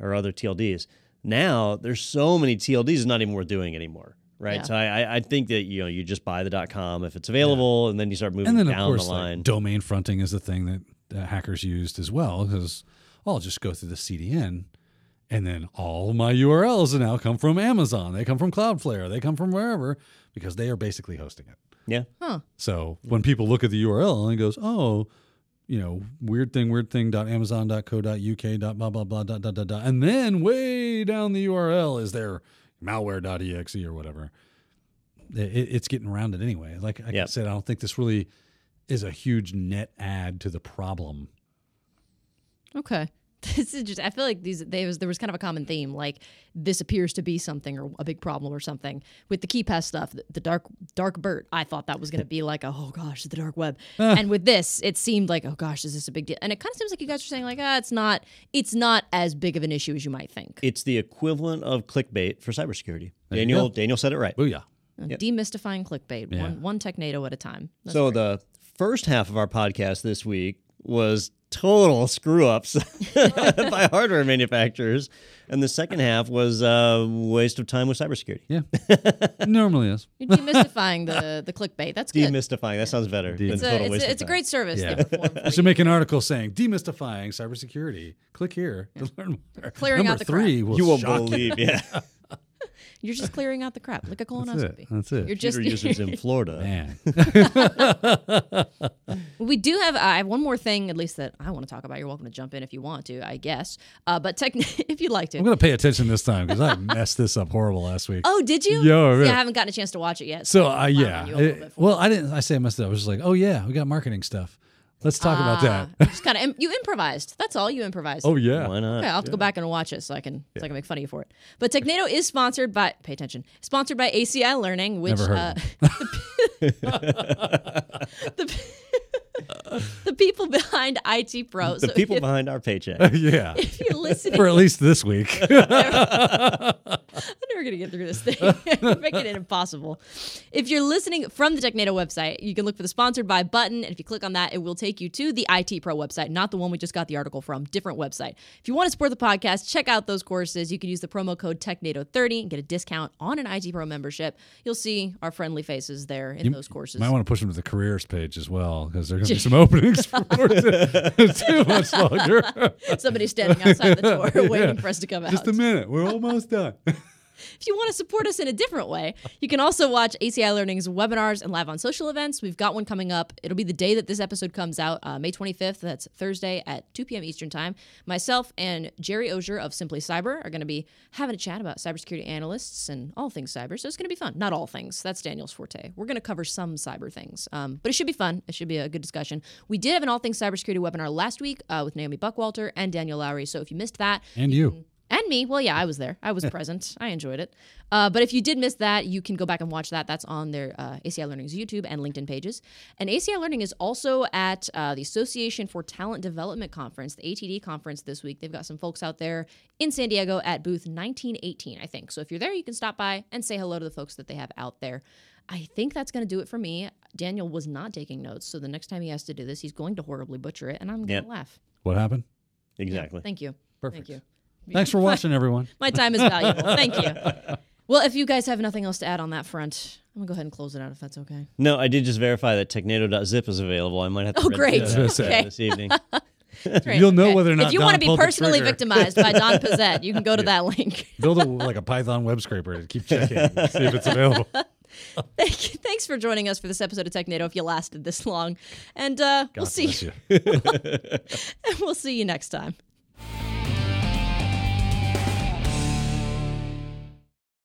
or other TLDs. Now there's so many TLDs, it's not even worth doing anymore. Right. Yeah. So I, I- I think that you know you just buy the dot com if it's available, and then you start moving and then of down course the line. like, domain fronting is the thing that uh, hackers used as well because I'll just go through the CDN and then all my URLs now come from Amazon. They come from Cloudflare. They come from wherever because they are basically hosting it. yeah. Huh. So when people look at the URL and it goes, oh, you know, weird thing, weird thing dot amazon dot co dot uk dot blah blah blah dot dot dot dot, and then way down the URL is their malware dot exe or whatever. It, it's getting around it anyway. Like I Yep. said, I don't think this really is a huge net add to the problem. Okay. [LAUGHS] this is just I feel like these there was there was kind of a common theme like this appears to be something or a big problem or something with the KeePass stuff the, the dark DarkBERT I thought that was going [LAUGHS] to be like a, oh gosh the dark web [LAUGHS] and with this it seemed like oh gosh is this a big deal and it kind of seems like you guys are saying like ah it's not it's not as big of an issue as you might think It's the equivalent of clickbait for cybersecurity. you Daniel. Daniel said it right. Oh Booyah. demystifying clickbait Yeah. one one technado at a time That's So great. the first half of our podcast this week was total screw ups [LAUGHS] [LAUGHS] by hardware manufacturers, and the second half was a waste of time with cybersecurity. Yeah. [LAUGHS] Normally is. you're demystifying the the clickbait that's good Demystifying. That sounds better. than it's a, total it's, waste a, of it's a time. great service Yeah. they I should make an article saying demystifying cybersecurity. Click here to learn more. Clearing Number out the three will You won't shock you. believe, yeah. You're just clearing out the crap, like a That's colonoscopy. it. That's it. You're just Computer users in [LAUGHS] Florida. Man. we do have. Uh, I have one more thing, at least that I want to talk about. You're welcome to jump in if you want to, I guess. Uh, but tech, [LAUGHS] if you'd like to. I'm going to pay attention this time because I [LAUGHS] messed this up horrible last week. oh, did you? Yeah, See, right. I haven't gotten a chance to watch it yet. So, I'm uh, yeah. you a little It- well, I didn't, I say I messed it up. I was just like, oh, yeah, we got marketing stuff. Let's talk about that. Ah, just kind of you improvised. That's all you improvised. oh, yeah. Why not? Okay, I'll have to go back and watch it so I can so I can make fun of you for it. But Technado is sponsored by pay attention. Sponsored by ACI Learning, which Never uh, heard [LAUGHS] the, [LAUGHS] the people behind IT Pro. The so people if, behind our paycheck. [LAUGHS] yeah. if you're listening, For at least this week. [LAUGHS] I'm never gonna get through this thing. [LAUGHS] You're making it impossible. If you're listening from the Technado website, you can look for the sponsored by button, and if you click on that, it will take you to the IT Pro website, not the one we just got the article from. Different website. If you want to support the podcast, check out those courses. You can use the promo code Technado30 and get a discount on an IT Pro membership. You'll see our friendly faces there in those courses. Might want to push them to the careers page as well because there are going to be some openings [LAUGHS] for too much longer. [LAUGHS] Somebody standing outside the door [LAUGHS] waiting for us to come out. Just a minute. We're almost done. If you want to support us in a different way, you can also watch ACI Learning's webinars and live on social events. We've got one coming up. It'll be the day that this episode comes out, uh, May 25th. That's Thursday at 2 p.m. Eastern Time. Myself and Jerry Auger of Simply Cyber are going to be having a chat about cybersecurity analysts and all things cyber. So it's going to be fun. Not all things. That's Daniel's forte. We're going to cover some cyber things, um, but it should be fun. It should be a good discussion. We did have an all things cybersecurity webinar last week uh, with Naomi Buckwalter and Daniel Lowry. So if you missed that, And you. And me. Well, yeah, I was there. I was [LAUGHS] present. I enjoyed it. Uh, but if you did miss that, you can go back and watch that. That's on their uh, ACI Learning's YouTube and LinkedIn pages. And ACI Learning is also at uh, the Association for Talent Development Conference, the ATD conference this week. They've got some folks out there in San Diego at booth 1918, I think. So if you're there, you can stop by and say hello to the folks that they have out there. I think that's going to do it for me. Daniel was not taking notes, so the next time he has to do this, he's going to horribly butcher it, and I'm going to Yep. laugh. What happened? Exactly. Thank you. Perfect. Thank you. Thanks for watching, [LAUGHS] everyone. My time is valuable. Thank you. [LAUGHS] Well, if you guys have nothing else to add on that front, I'm gonna go ahead and close it out if that's okay. No, I did just verify that technado.zip is available. I might have to Oh, read great. that Okay. this evening. [LAUGHS] Great. You'll know whether or not If you Don want to be personally victimized by Don Pezet, you can go to that link. Build a, like a Python web scraper to keep checking, and see if it's available. Thank you. Thanks for joining us for this episode of Technado. If you lasted this long, and uh, we'll God see. you. and we'll see you next time.